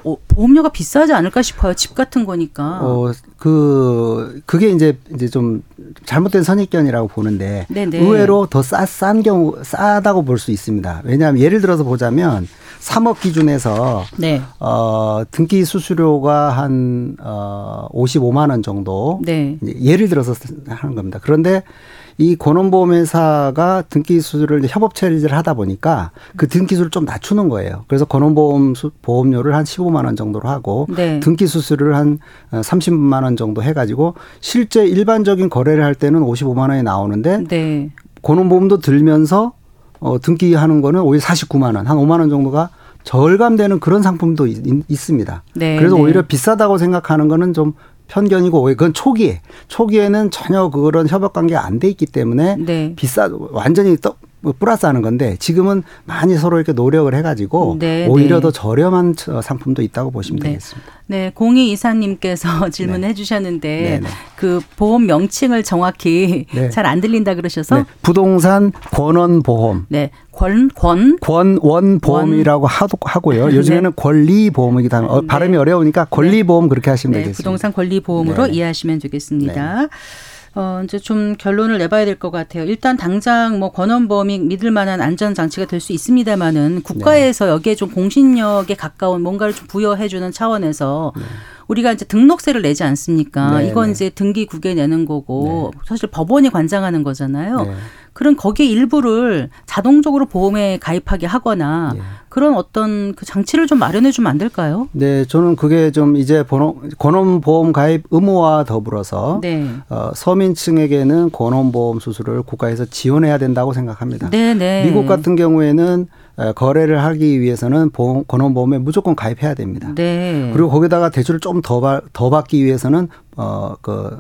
어, 보험료가 비싸지 않을까 싶어요 집 같은 거니까 어, 그, 그게 이제, 이제 좀 잘못된 선입견이라고 보는데 네네. 의외로 더 싸, 싼 경우, 싸다고 볼 수 있습니다. 왜냐하면 예를 들어서 보자면 3억 기준에서 네. 어, 등기 수수료가 한, 어, 55만 원 정도. 네. 예를 들어서 하는 겁니다. 그런데 이 권원보험회사가 등기 수수료를 협업 체리를 하다 보니까 그 등기 수를 좀 낮추는 거예요. 그래서 권원보험 수, 보험료를 한 15만 원 정도로 하고 네. 등기 수수료를 한 30만 원 정도 해가지고 실제 일반적인 거래를 할 때는 55만 원이 나오는데 네. 권원보험도 들면서 어, 등기하는 거는 오히려 49만 원, 한 5만 원 정도가 절감되는 그런 상품도 있, 있습니다. 네, 그래서 네. 오히려 비싸다고 생각하는 거는 좀 편견이고 오히려 그건 초기에 초기에는 전혀 그런 협업 관계가 안 돼 있기 때문에 네. 비싸 완전히 또 플러스 하는 건데 지금은 많이 서로 이렇게 노력을 해가지고 네, 오히려 네. 더 저렴한 저 상품도 있다고 보시면 네. 되겠습니다. 네, 공희 이사님께서 질문해 주셨는데 네, 네. 그 보험 명칭을 정확히 네. 잘안 들린다 그러셔서 네. 부동산 권원 보험. 네, 권, 권, 권원 보험이라고 하도 하고요. 요즘에는 권리 보험이기도 하고 어, 네. 발음이 어려우니까 권리 보험 그렇게 하시면 네, 되겠습니다. 부동산 권리 보험으로 네네. 이해하시면 되겠습니다. 어, 이제 좀 결론을 내봐야 될 것 같아요. 일단 당장 뭐 권원보험이 믿을 만한 안전 장치가 될 수 있습니다만은 국가에서 네. 여기에 좀 공신력에 가까운 뭔가를 좀 부여해주는 차원에서 우리가 이제 등록세를 내지 않습니까? 네, 이건 네. 이제 등기국에 내는 거고 사실 법원이 관장하는 거잖아요. 네. 그럼 거기에 일부를 자동적으로 보험에 가입하게 하거나 네. 그런 어떤 그 장치를 좀 마련해 주면 안 될까요? 네, 저는 그게 좀 이제 번호, 권원보험 가입 의무와 더불어서 네. 어, 서민층에게는 권원보험 수수료를 국가에서 지원해야 된다고 생각합니다. 네, 네. 미국 같은 경우에는 어, 거래를 하기 위해서는 보험, 권원보험에 무조건 가입해야 됩니다. 네. 그리고 거기다가 대출을 좀더 더 받기 위해서는 어 그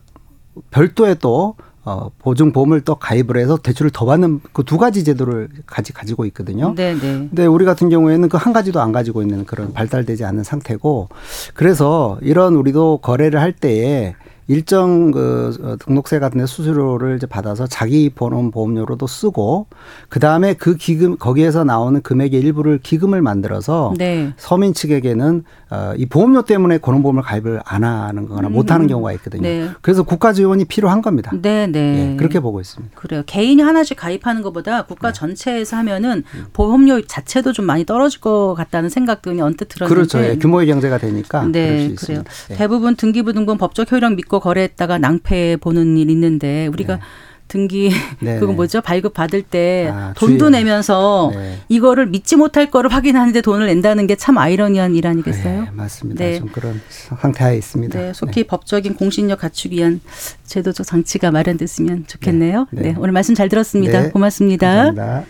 별도의 또 어, 보증 보험을 또 가입을 해서 대출을 더 받는 그 두 가지 제도를 가지 가지고 있거든요. 네, 네. 근데 우리 같은 경우에는 그 한 가지도 안 가지고 있는 그런 발달되지 않는 상태고 그래서 이런 우리도 거래를 할 때에 일정 그 어, 등록세 같은 데 수수료를 이제 받아서 자기 본원 보험료로도 쓰고 그다음에 그 기금 거기에서 나오는 금액의 일부를 기금을 만들어서 네. 서민 측에게는 어, 이 보험료 때문에 권원보험을 가입을 안 하는 거나 못 하는 경우가 있거든요. 네. 그래서 국가 지원이 필요한 겁니다. 네, 네. 예, 그렇게 보고 있습니다. 그래요. 개인이 하나씩 가입하는 것보다 국가 네. 전체에서 하면은 보험료 자체도 좀 많이 떨어질 것 같다는 생각도 언뜻 들었는데. 그렇죠. 예, 규모의 경제가 되니까 그럴 수 네, 있습니다. 그래요. 예. 대부분 등기부 등본 법적 효력 믿고 거래했다가 낭패 보는 일 있는데 우리가 등기 네, 그거 네. 뭐죠? 발급 받을 때 아, 돈도 주의. 내면서 네. 이거를 믿지 못할 거를 확인하는데 돈을 낸다는 게 참 아이러니한 일 아니겠어요? 네, 맞습니다. 네. 좀 그런 상태에 있습니다. 네, 속히 법적인 공신력 갖추기 위한 제도적 장치가 마련됐으면 좋겠네요. 네, 네. 오늘 말씀 잘 들었습니다. 네, 고맙습니다. 감사합니다.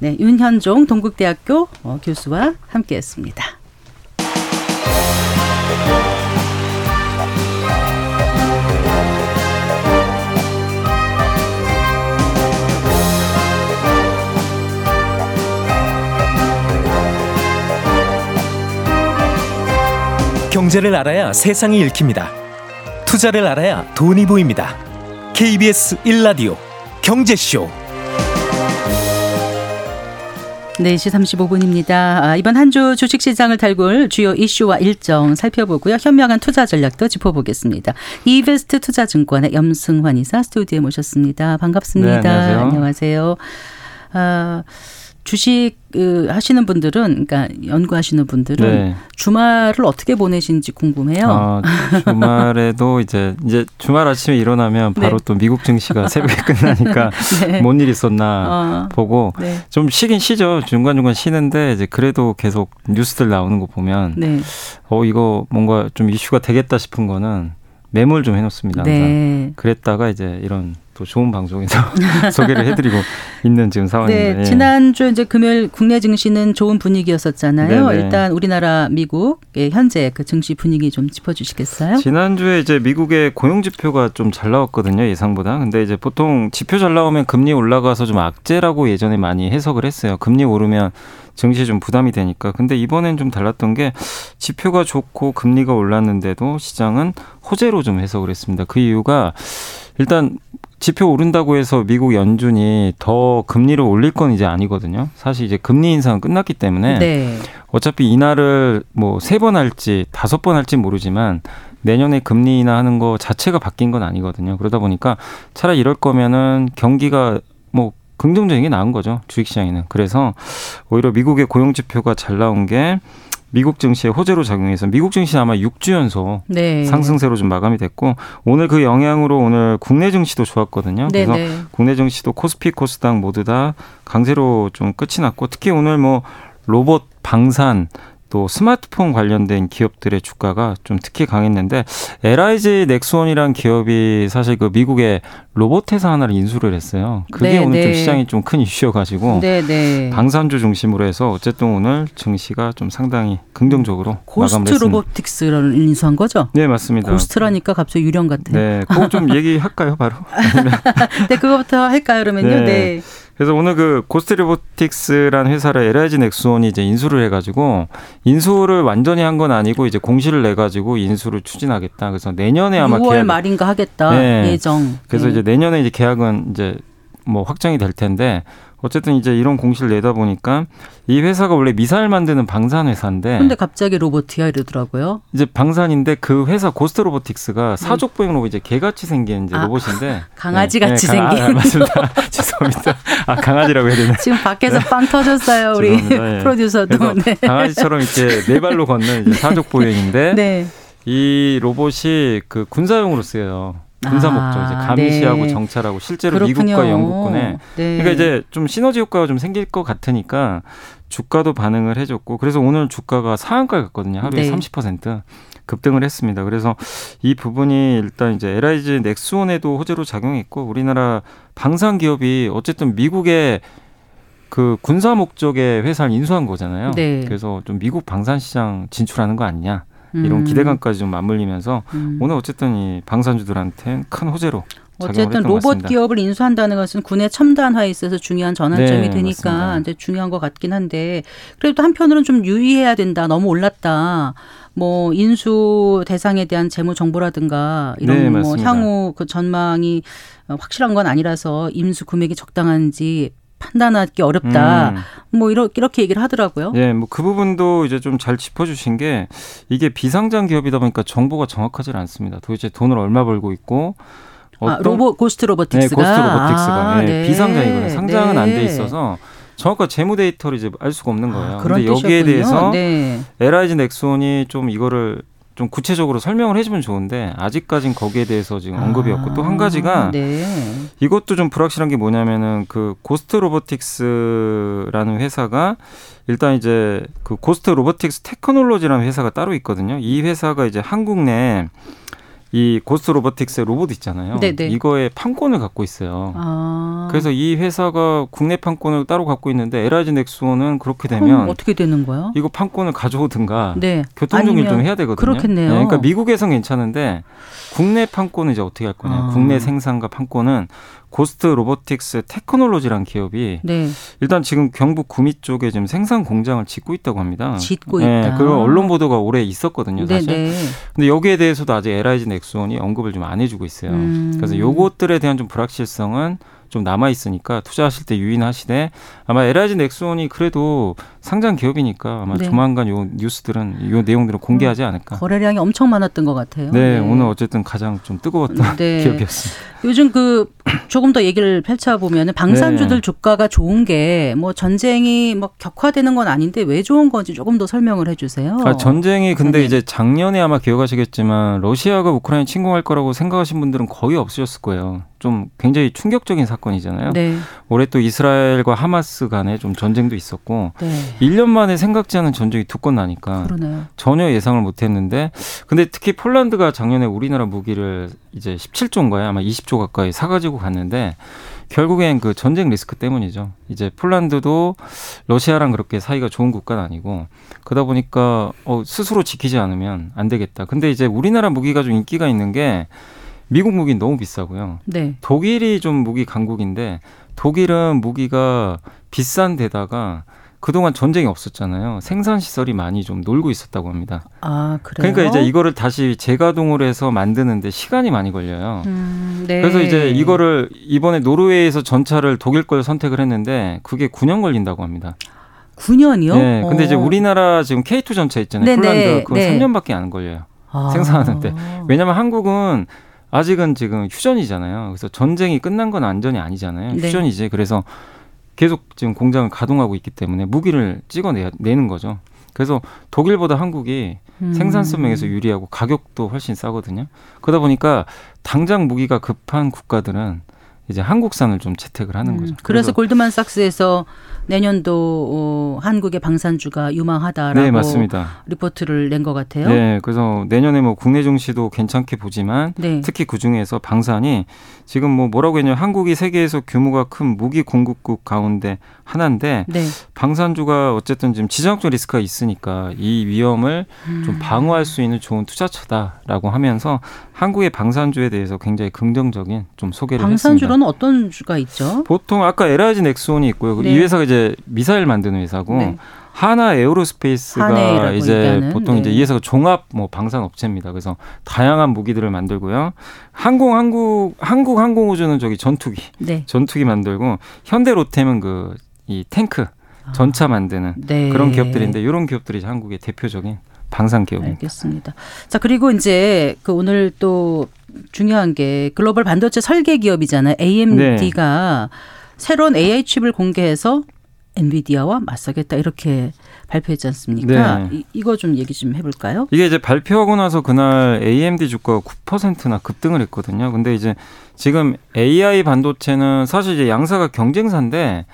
네, 윤현종 동국대학교 어, 교수와 함께했습니다. 경제를 알아야 세상이 읽힙니다. 투자를 알아야 돈이 보입니다. KBS 1라디오 경제쇼. 4시 35분입니다. 아, 이번 한 주 주식시장을 달굴 주요 이슈와 일정 살펴보고요. 현명한 투자 전략도 짚어보겠습니다. 이베스트 투자증권의 염승환 이사 스튜디오에 모셨습니다. 반갑습니다. 네, 안녕하세요. 안녕하세요. 아, 주식 그, 하시는 분들은 그러니까 연구하시는 분들은 네. 주말을 어떻게 보내신지 궁금해요. 아, 주말에도 이제 이제 주말 아침에 일어나면 바로 네. 또 미국 증시가 새벽에 끝나니까 네. 뭔일 있었나 어, 보고 네. 좀 쉬긴 쉬죠. 중간 중간 쉬는데 이제 그래도 계속 뉴스들 나오는 거 보면 네. 어 이거 뭔가 좀 이슈가 되겠다 싶은 거는 메모를 좀 해놓습니다. 항상. 네. 그랬다가 이제 이런 또 좋은 방송에서 소개를 해드리고 있는 지금 상황입니다. 네, 예. 지난주 이제 금요일 국내 증시는 좋은 분위기였었잖아요. 네네. 일단 우리나라 미국의 현재 그 증시 분위기 좀 짚어주시겠어요? 지난주에 이제 미국의 고용 지표가 좀 잘 나왔거든요, 예상보다. 근데 이제 보통 지표 잘 나오면 금리 올라가서 좀 악재라고 예전에 많이 해석을 했어요. 금리 오르면 증시 좀 부담이 되니까. 근데 이번엔 좀 달랐던 게 지표가 좋고 금리가 올랐는데도 시장은 호재로 좀 해석을 했습니다. 그 이유가 일단 지표 오른다고 해서 미국 연준이 더 금리를 올릴 건 이제 아니거든요. 사실 이제 금리 인상은 끝났기 때문에 네. 어차피 이날을 뭐세 번 할지 다섯 번 할지 모르지만 내년에 금리 인하하는 거 자체가 바뀐 건 아니거든요. 그러다 보니까 차라리 이럴 거면은 경기가 뭐 긍정적인 게 나은 거죠. 주식 시장에는. 그래서 오히려 미국의 고용 지표가 잘 나온 게 미국 증시에 호재로 작용해서 미국 증시 아마 6주 연속 네. 상승세로 좀 마감이 됐고 오늘 그 영향으로 오늘 국내 증시도 좋았거든요. 네, 그래서 네. 국내 증시도 코스피 코스닥 모두 다 강세로 좀 끝이 났고 특히 오늘 뭐 로봇 방산 또 스마트폰 관련된 기업들의 주가가 좀 특히 강했는데 LIG 넥스원이란 기업이 사실 그 미국의 로봇 회사 하나를 인수를 했어요. 그게 네, 오늘 좀 네. 시장이 좀 큰 이슈여가지고 네, 네. 방산주 중심으로 해서 어쨌든 오늘 증시가 좀 상당히 긍정적으로 고스트. 로보틱스를 인수한 거죠? 네 맞습니다. 고스트라니까 갑자기 유령 같아요. 네, 그거 좀 얘기할까요, 바로? 네, 그거부터 할까요, 그러면요? 네. 네. 그래서 오늘 그 고스트 로보틱스라는 회사를 LIG 넥스원이 이제 인수를 해가지고 인수를 완전히 한 건 아니고 이제 공시를 내 가지고 인수를 추진하겠다. 그래서 내년에 아마 6월 계약. 말인가 하겠다. 네. 예정. 그래서 네. 이제 내년에 이제 계약은 이제 뭐 확정이 될 텐데 어쨌든 이제 이런 공시를 내다 보니까 이 회사가 원래 미사일 만드는 방산 회사인데 근데 갑자기 로봇이야 이러더라고요. 이제 방산인데 그 회사 고스트 로보틱스가 사족 보행 로봇 이제 개같이 생긴 이제 아, 로봇인데 강아지 네, 같이 네, 강- 생긴. 아, 맞습니다. 죄송합니다. 아 강아지라고 해야 되나? 지금 밖에서 빵 터졌어요, 우리. 예. 프로듀서도. 네. 강아지처럼 이렇게 네 발로 걷는 사족 보행인데 네. 이 로봇이 그 군사용으로 쓰여요. 군사 아, 목적 이제 감시하고 네. 정찰하고 실제로 그렇군요. 미국과 영국군에 네. 그러니까 이제 좀 시너지 효과가 좀 생길 것 같으니까 주가도 반응을 해줬고 그래서 오늘 주가가 상한가에 갔거든요. 하루에 네. 30% 급등을 했습니다. 그래서 이 부분이 일단 이제 LIG 넥스원에도 호재로 작용했고 우리나라 방산 기업이 어쨌든 미국의 그 군사 목적의 회사를 인수한 거잖아요. 네. 그래서 좀 미국 방산 시장 진출하는 거 아니냐 이런 음, 기대감까지 좀 맞물리면서 음. 오늘 어쨌든 이 방산주들한테 큰 호재로 어쨌든 로봇 같습니다. 기업을 인수한다는 것은 군의 첨단화에 있어서 중요한 전환점이 네, 되니까 맞습니다. 이제 중요한 것 같긴 한데 그래도 한편으로는 좀 유의해야 된다. 너무 올랐다. 뭐 인수 대상에 대한 재무 정보라든가 이런 네, 뭐 맞습니다. 향후 그 전망이 어, 확실한 건 아니라서 인수 금액이 적당한지 판단하기 어렵다. 음. 뭐 이렇게 이렇게 얘기를 하더라고요. 예, 뭐 그 부분도 이제 좀 잘 짚어주신 게 이게 비상장 기업이다 보니까 정보가 정확하지 않습니다. 도대체 돈을 얼마 벌고 있고 아, 로봇 고스트 네, 로보틱스가 고스트 로보틱스가 아, 예, 네. 비상장이거든요. 상장은 안돼 네. 있어서 정확한 재무 데이터를 이제 알 수가 없는 거예요. 아, 그런 근데 여기에 뜻이었군요. 대해서 네. LIG 넥스원이 좀 이거를 좀 구체적으로 설명을 해주면 좋은데 아직까진 거기에 대해서 지금 언급이 없고 또한 가지가 아, 네. 이것도 좀 불확실한 게 뭐냐면은 그 고스트 로보틱스라는 회사가 일단 이제 그 고스트 로보틱스 테크놀로지라는 회사가 따로 있거든요. 이 회사가 이제 한국 내 이 고스트 로보틱스의 로봇 있잖아요. 네네. 이거의 판권을 갖고 있어요. 아. 그래서 이 회사가 국내 판권을 따로 갖고 있는데 LIG 넥스원은 그렇게 되면 어떻게 되는 거예요? 이거 판권을 가져오든가 네. 교통 정리를 좀 아니면 해야 되거든요. 그렇겠네요. 네, 그러니까 미국에선 괜찮은데 국내 판권은 이제 어떻게 할 거냐. 아. 국내 생산과 판권은 고스트 로보틱스 테크놀로지라는 기업이 네. 일단 지금 경북 구미 쪽에 지금 생산 공장을 짓고 있다고 합니다. 짓고 네, 있다. 그리고 언론 보도가 올해 있었거든요, 네, 사실. 네. 근데 여기에 대해서도 아직 LIG 넥스원이 언급을 좀 안 해주고 있어요. 음. 그래서 요것들에 대한 좀 불확실성은 좀 남아 있으니까 투자하실 때 유의하시되 아마 LIG 넥스원이 그래도 상장 기업이니까 아마 네. 조만간 요 뉴스들은 요 내용들을 공개하지 않을까. 거래량이 엄청 많았던 것 같아요. 네, 오늘 어쨌든 가장 좀 뜨거웠던 네. 기업이었습니다. 요즘 그 조금 더 얘기를 펼쳐 보면 방산주들 네. 주가가 좋은 게 뭐 전쟁이 뭐 격화되는 건 아닌데 왜 좋은 건지 조금 더 설명을 해주세요. 아, 전쟁이 근데 네. 이제 작년에 아마 기억하시겠지만 러시아가 우크라이나 침공할 거라고 생각하신 분들은 거의 없으셨을 거예요. 좀 굉장히 충격적인 사건이잖아요. 네, 올해 또 이스라엘과 하마스 간에 좀 전쟁도 있었고 네, 1년 만에 생각지 않은 전쟁이 두 건 나니까 그러네요. 전혀 예상을 못 했는데 근데 특히 폴란드가 작년에 우리나라 무기를 이제 17조인가요? 아마 20조 가까이 사 가지고 갔는데 결국엔 그 전쟁 리스크 때문이죠. 이제 폴란드도 러시아랑 그렇게 사이가 좋은 국가는 아니고 그러다 보니까 어, 스스로 지키지 않으면 안 되겠다. 근데 이제 우리나라 무기가 좀 인기가 있는 게 미국 무기는 너무 비싸고요. 네, 독일이 좀 무기 강국인데 독일은 무기가 비싼 데다가 그동안 전쟁이 없었잖아요. 생산 시설이 많이 좀 놀고 있었다고 합니다. 아 그래요. 그러니까 이제 이거를 다시 재가동을 해서 만드는데 시간이 많이 걸려요. 음, 네. 그래서 이제 이거를 이번에 노르웨이에서 전차를 독일 걸 선택을 했는데 그게 9년 걸린다고 합니다. 9년이요? 네. 근데 이제 어. 우리나라 지금 K2 전차 있잖아요. 네, 폴란드 네, 그건 네. 3년밖에 안 걸려요. 아. 생산하는데. 왜냐면 한국은 아직은 지금 휴전이잖아요. 그래서 전쟁이 끝난 건 안전이 아니잖아요. 네. 휴전이지. 그래서 계속 지금 공장을 가동하고 있기 때문에 무기를 찍어내는 거죠. 그래서 독일보다 한국이 음. 생산성 면에서 유리하고 가격도 훨씬 싸거든요. 그러다 보니까 당장 무기가 급한 국가들은 이제 한국산을 좀 채택을 하는 음, 거죠. 그래서 골드만삭스에서 내년도 어, 한국의 방산주가 유망하다라고 네 맞습니다. 리포트를 낸 것 같아요. 네, 그래서 내년에 뭐 국내 증시도 괜찮게 보지만 네. 특히 그 중에서 방산이 지금 뭐 뭐라고 했냐면 한국이 세계에서 규모가 큰 무기 공급국 가운데 하나인데 네. 방산주가 어쨌든 지금 지정학적 리스크가 있으니까 이 위험을 음. 좀 방어할 수 있는 좋은 투자처다라고 하면서 한국의 방산주에 대해서 굉장히 긍정적인 좀 소개를 했습니다. 방산주로는 어떤 주가 있죠? 보통 아까 LIG 넥스원이 있고요. 네. 이 회사가 이제 미사일 만드는 회사고 네. 한화 에어로스페이스가 이제 얘기하는, 보통 이제 네. 이 회사가 종합 뭐 방산 업체입니다. 그래서 다양한 무기들을 만들고요. 항공 한국 한국 항공우주는 저기 전투기 네. 전투기 만들고 현대 로템은 그 이 탱크 전차 만드는 네. 그런 기업들인데 이런 기업들이 이제 한국의 대표적인 방산 기업입니다. 알겠습니다. 자 그리고 이제 그 오늘 또 중요한 게 글로벌 반도체 설계 기업이잖아요. AMD가 새로운 AI 칩을 공개해서 엔비디아와 맞서겠다 이렇게 발표했지 않습니까? 네. 이, 이거 좀 얘기 좀 해볼까요? 이게 이제 발표하고 나서 그날 AMD 주가가 9%나 급등을 했거든요. 근데 이제 지금 AI 반도체는 사실 이제 양사가 경쟁사인데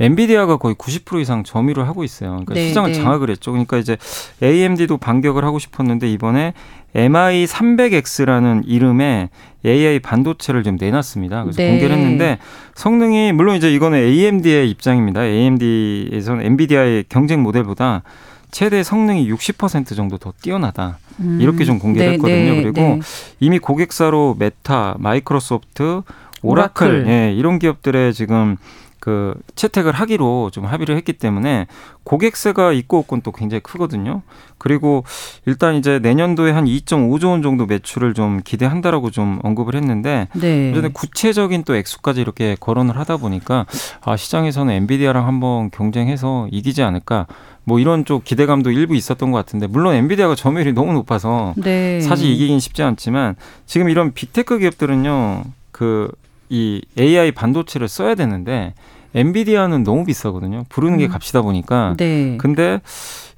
엔비디아가 거의 90% 이상 점유를 하고 있어요. 그러니까 네, 시장을 네. 장악을 했죠. 그러니까 이제 AMD도 반격을 하고 싶었는데 이번에 MI 300X라는 이름의 AI 반도체를 좀 내놨습니다. 그래서 네. 공개를 했는데 성능이 물론 이제 이거는 AMD의 입장입니다. AMD에서는 엔비디아의 경쟁 모델보다 최대 성능이 60% 정도 더 뛰어나다. 음. 이렇게 좀 공개를 네, 했거든요. 네, 그리고 네. 이미 고객사로 메타, 마이크로소프트, 오라클, 오라클. 예, 이런 기업들의 지금 그 채택을 하기로 좀 합의를 했기 때문에 고객사가 있고 없고는 또 굉장히 크거든요. 그리고 일단 이제 내년도에 한 2.5조 원 정도 매출을 좀 기대한다라고 좀 언급을 했는데 네. 그런데 구체적인 또 액수까지 이렇게 거론을 하다 보니까 아 시장에서는 엔비디아랑 한번 경쟁해서 이기지 않을까 뭐 이런 쪽 기대감도 일부 있었던 것 같은데 물론 엔비디아가 점유율이 너무 높아서 네. 사실 이기긴 쉽지 않지만 지금 이런 빅테크 기업들은요 그 이 AI 반도체를 써야 되는데 엔비디아는 너무 비싸거든요 부르는 게 음. 값이다 보니까 네. 근데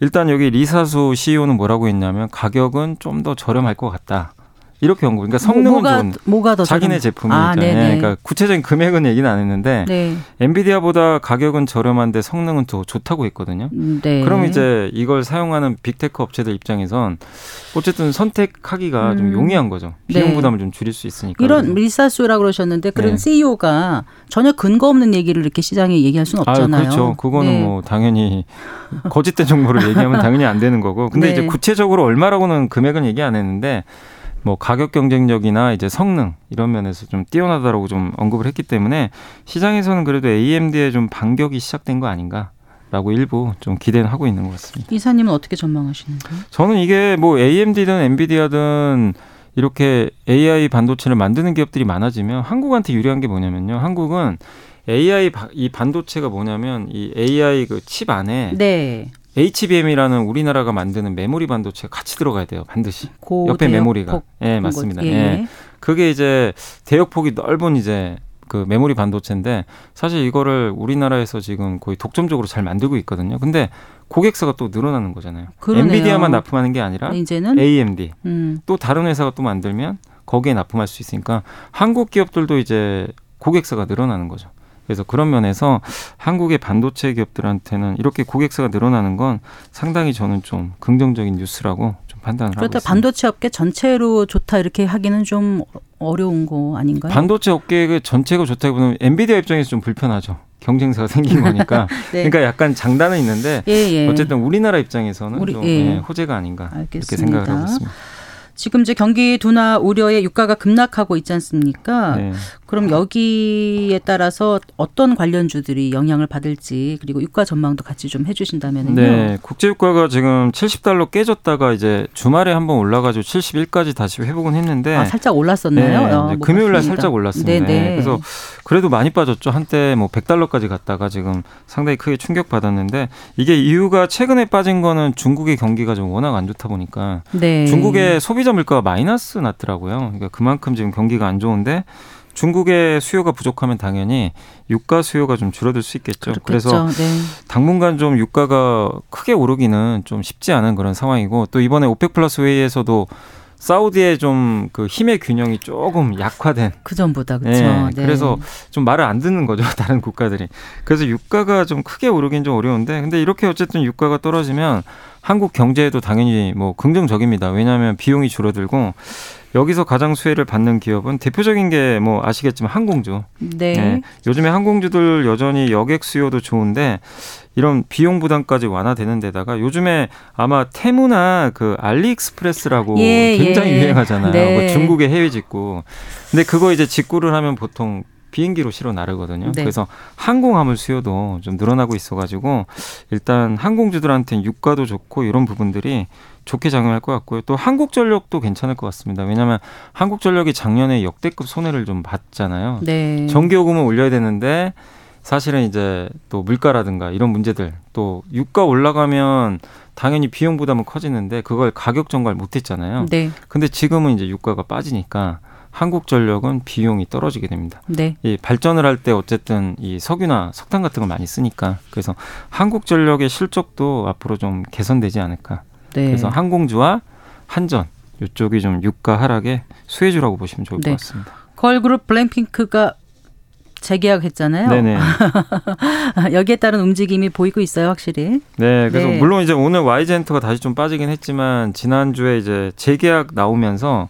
일단 여기 리사수 CEO는 뭐라고 했냐면 가격은 좀 더 저렴할 것 같다 이렇게 연구 그러니까 성능은 뭐가, 좋은 뭐가 더 자기네 제품이니까 아. 그러니까 구체적인 금액은 얘기는 안 했는데 네. 엔비디아보다 가격은 저렴한데 성능은 더 좋다고 했거든요. 음, 네. 그럼 이제 이걸 사용하는 빅테크 업체들 입장에선 어쨌든 선택하기가 음. 좀 용이한 거죠. 비용 네. 부담을 좀 줄일 수 있으니까. 이런 리사수라고 그러셨는데 그런 네. CEO가 전혀 근거 없는 얘기를 이렇게 시장에 얘기할 수는 아, 없잖아요. 그렇죠. 그거는 네. 뭐 당연히 거짓된 정보를 얘기하면 당연히 안 되는 거고. 근데 네. 이제 구체적으로 얼마라고는 금액은 얘기 안 했는데 뭐 가격 경쟁력이나 이제 성능 이런 면에서 좀 뛰어나다라고 좀 언급을 했기 때문에 시장에서는 그래도 AMD의 좀 반격이 시작된 거 아닌가 라고 일부 좀 기대는 하고 있는 것 같습니다. 이사님은 어떻게 전망하시는가요? 저는 이게 뭐 AMD든 엔비디아든 이렇게 AI 반도체를 만드는 기업들이 많아지면 한국한테 유리한 게 뭐냐면요. 한국은 AI 이 반도체가 뭐냐면 이 AI 그 칩 안에 네. HBM이라는 우리나라가 만드는 메모리 반도체가 같이 들어가야 돼요. 반드시. 옆에 메모리가. 예, 네, 맞습니다. 예. 예. 그게 이제 대역폭이 넓은 이제 그 메모리 반도체인데 사실 이거를 우리나라에서 지금 거의 독점적으로 잘 만들고 있거든요. 근데 고객사가 또 늘어나는 거잖아요. 그러네요. 엔비디아만 납품하는 게 아니라 이제는 AMD 음. 또 다른 회사가 또 만들면 거기에 납품할 수 있으니까 한국 기업들도 이제 고객사가 늘어나는 거죠. 그래서 그런 면에서 한국의 반도체 기업들한테는 이렇게 고객사가 늘어나는 건 상당히 저는 좀 긍정적인 뉴스라고 좀 판단을 하고 있습니다. 반도체 업계 전체로 좋다 이렇게 하기는 좀 어려운 거 아닌가요? 반도체 업계 전체가 좋다기보다는 엔비디아 입장에서 좀 불편하죠. 경쟁사가 생긴 거니까. 네. 그러니까 약간 장단은 있는데 예, 예. 어쨌든 우리나라 입장에서는 우리, 좀 예. 예 호재가 아닌가 알겠습니다. 이렇게 생각을 하고 있습니다. 지금 이제 경기 둔화 우려에 유가가 급락하고 있지 않습니까? 네. 그럼 여기에 따라서 어떤 관련주들이 영향을 받을지 그리고 유가 전망도 같이 좀 해주신다면요. 네, 국제 유가가 지금 70달러 깨졌다가 이제 주말에 한번 올라가지고 71까지 다시 회복은 했는데 아, 살짝 올랐었나요? 네, 어, 금요일 날 살짝 올랐습니다. 네네. 네. 그래서 그래도 많이 빠졌죠. 한때 뭐 100달러까지 갔다가 지금 상당히 크게 충격 받았는데 이게 이유가 최근에 빠진 거는 중국의 경기가 좀 워낙 안 좋다 보니까 네. 중국의 소비자 물가가 마이너스 났더라고요. 그러니까 그만큼 지금 경기가 안 좋은데 중국의 수요가 부족하면 당연히 유가 수요가 좀 줄어들 수 있겠죠. 그렇겠죠. 그래서 네. 당분간 좀 유가가 크게 오르기는 좀 쉽지 않은 그런 상황이고 또 이번에 오펙 플러스 회의에서도 사우디의 좀 그 힘의 균형이 조금 약화된 그 전보다 그렇죠. 네, 네. 그래서 좀 말을 안 듣는 거죠 다른 국가들이. 그래서 유가가 좀 크게 오르긴 좀 어려운데 근데 이렇게 어쨌든 유가가 떨어지면 한국 경제에도 당연히 뭐 긍정적입니다. 왜냐하면 비용이 줄어들고 여기서 가장 수혜를 받는 기업은 대표적인 게 뭐 아시겠지만 항공주. 네. 네. 요즘에 항공주들 여전히 여객 수요도 좋은데 이런 비용 부담까지 완화되는 데다가 요즘에 아마 테무나 그 알리익스프레스라고 예, 굉장히 예. 유행하잖아요. 네. 뭐 중국의 해외 직구. 근데 그거 이제 직구를 하면 보통 비행기로 실어 나르거든요. 네. 그래서 항공 화물 수요도 좀 늘어나고 있어가지고 일단 항공주들한테는 유가도 좋고 이런 부분들이 좋게 작용할 것 같고요. 또 한국전력도 괜찮을 것 같습니다. 왜냐하면 한국전력이 작년에 역대급 손해를 좀 봤잖아요. 네. 전기요금을 올려야 되는데 사실은 이제 또 물가라든가 이런 문제들 또 유가 올라가면 당연히 비용 부담은 커지는데 그걸 가격 전가를 못했잖아요. 네. 근데 지금은 이제 유가가 빠지니까 한국전력은 비용이 떨어지게 됩니다. 네. 이 발전을 할 때 어쨌든 이 석유나 석탄 같은 걸 많이 쓰니까 그래서 한국전력의 실적도 앞으로 좀 개선되지 않을까. 네. 그래서 항공주와 한전 이쪽이 좀 유가 하락의 수혜주라고 보시면 좋을 네. 것 같습니다. 걸그룹 블랙핑크가 재계약했잖아요. 네네. 여기에 따른 움직임이 보이고 있어요, 확실히. 네, 그래서 네. 물론 이제 오늘 와이젠터가 다시 좀 빠지긴 했지만 지난주에 이제 재계약 나오면서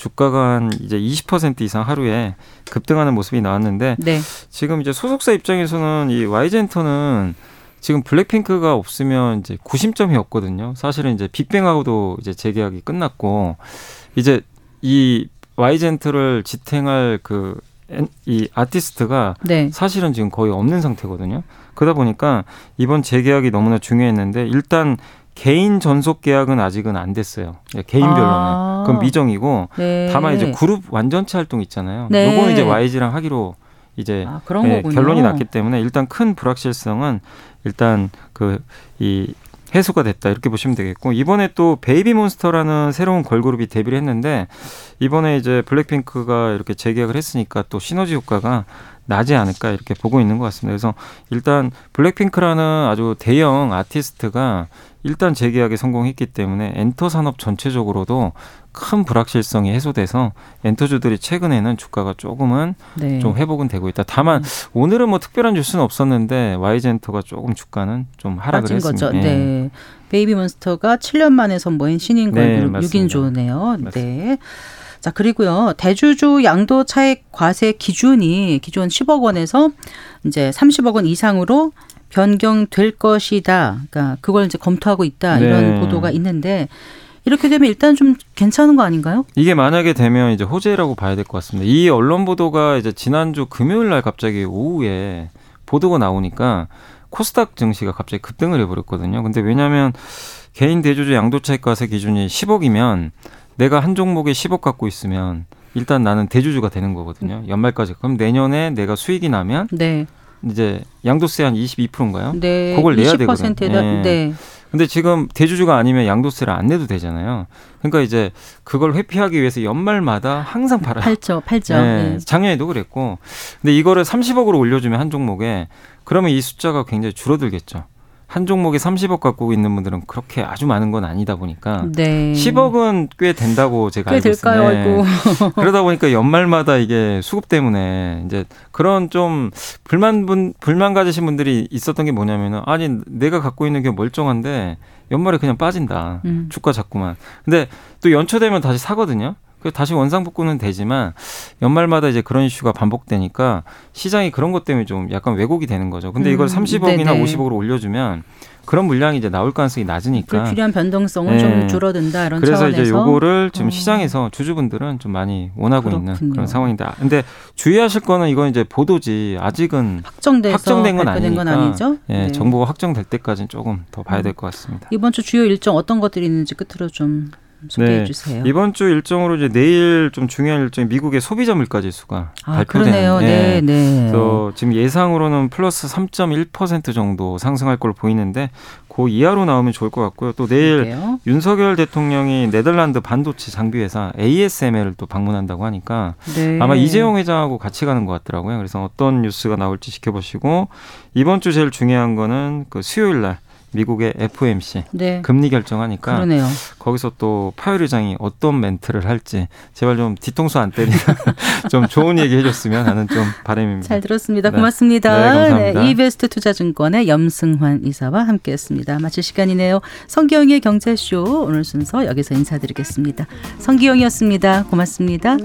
주가가 한 이제 20% 이상 하루에 급등하는 모습이 나왔는데 네. 지금 이제 소속사 입장에서는 이 와이젠터는 지금 블랙핑크가 없으면 이제 구심점이 없거든요. 사실은 이제 빅뱅하고도 이제 재계약이 끝났고 이제 이 와이젠트를 지탱할 그 이 아티스트가 네. 사실은 지금 거의 없는 상태거든요. 그러다 보니까 이번 재계약이 너무나 중요했는데 일단 개인 전속 계약은 아직은 안 됐어요. 예, 개인별로는 아. 그건 미정이고 네. 다만 이제 그룹 완전체 활동 있잖아요. 네. 요거는 이제 YG랑 하기로 이제 아, 예, 결론이 났기 때문에 일단 큰 불확실성은 일단 그 이 해소가 됐다 이렇게 보시면 되겠고 이번에 또 베이비 몬스터라는 새로운 걸그룹이 데뷔를 했는데 이번에 이제 블랙핑크가 이렇게 재계약을 했으니까 또 시너지 효과가 나지 않을까 이렇게 보고 있는 것 같습니다. 그래서 일단 블랙핑크라는 아주 대형 아티스트가 일단 재계약에 성공했기 때문에 엔터 산업 전체적으로도 큰 불확실성이 해소돼서 엔터주들이 최근에는 주가가 조금은 네. 좀 회복은 되고 있다. 다만 음. 오늘은 뭐 특별한 뉴스는 없었는데 YG엔터가 조금 주가는 좀 하락을 했습니다. 거죠. 네. 네. 베이비몬스터가 7년 만에 선보인 신인 걸그룹 네, 6인조네요. 네. 자, 그리고요. 대주주 양도 차익 과세 기준이 기존 10억 원에서 이제 30억 원 이상으로 변경될 것이다. 그러니까 그걸 이제 검토하고 있다. 이런 네. 보도가 있는데 이렇게 되면 일단 좀 괜찮은 거 아닌가요? 이게 만약에 되면 이제 호재라고 봐야 될 것 같습니다. 이 언론 보도가 이제 지난주 금요일 날 갑자기 오후에 보도가 나오니까 코스닥 증시가 갑자기 급등을 해버렸거든요. 근데 왜냐하면 개인 대주주 양도차익과세 기준이 10억이면 내가 한 종목에 10억 갖고 있으면 일단 나는 대주주가 되는 거거든요. 연말까지. 그럼 내년에 내가 수익이 나면 네. 이제 양도세 한 22%인가요? 네. 그걸 내야 20%에다 되거든요. 예. 네. 근데 지금 대주주가 아니면 양도세를 안 내도 되잖아요. 그러니까 이제 그걸 회피하기 위해서 연말마다 항상 팔아요. 팔죠. 팔죠. 네, 네. 작년에도 그랬고. 근데 이거를 30억으로 올려주면 한 종목에 그러면 이 숫자가 굉장히 줄어들겠죠. 한 종목에 30억 갖고 있는 분들은 그렇게 아주 많은 건 아니다 보니까 네. 10억은 꽤 된다고 제가 꽤 알고 있어요. 될까요? 네. 그러다 보니까 연말마다 이게 수급 때문에 이제 그런 좀 불만 분 불만 가지신 분들이 있었던 게 뭐냐면은 아니 내가 갖고 있는 게 멀쩡한데 연말에 그냥 빠진다 음. 주가 자꾸만 근데 또 연초 되면 다시 사거든요. 그 다시 원상복구는 되지만 연말마다 이제 그런 이슈가 반복되니까 시장이 그런 것 때문에 좀 약간 왜곡이 되는 거죠. 근데 이걸 음, 30억이나 네네. 50억으로 올려주면 그런 물량이 이제 나올 가능성이 낮으니까 불필요한 변동성은 네. 좀 줄어든다 이런 그래서 차원에서 이제 요거를 지금 어. 시장에서 주주분들은 좀 많이 원하고 있는 그렇군요. 그런 상황인데 근데 주의하실 거는 이건 이제 보도지 아직은 확정돼서 확정된 건 발표된 건 아니니까 아니죠. 예, 네. 음. 정보가 확정될 때까지는 조금 더 봐야 될 것 같습니다. 이번 주 주요 일정 어떤 것들이 있는지 끝으로 좀 소개해 네. 주세요. 이번 주 일정으로 이제 내일 좀 중요한 일정이 미국의 소비자 물가 지수가 아, 발표되는 그러네요. 네, 네. 그래서 지금 예상으로는 플러스 3.1% 정도 상승할 걸로 보이는데 그 이하로 나오면 좋을 것 같고요. 또 내일 그러게요. 윤석열 대통령이 네덜란드 반도체 장비 회사 ASML을 또 방문한다고 하니까 네. 아마 이재용 회장하고 같이 가는 것 같더라고요. 그래서 어떤 뉴스가 나올지 지켜보시고 이번 주 제일 중요한 거는 그 수요일 날 미국의 FOMC 네. 금리 결정하니까 그러네요. 거기서 또 파월 의장이 어떤 멘트를 할지 제발 좀 뒤통수 안 때리는 좀 좋은 얘기 해줬으면 하는 좀 바람입니다. 잘 들었습니다. 네. 고맙습니다. 네, 감사합니다. 이베스트 투자증권의 염승환 이사와 함께했습니다. 마칠 시간이네요. 성기영의 경제쇼 오늘 순서 여기서 인사드리겠습니다. 성기영이었습니다. 고맙습니다.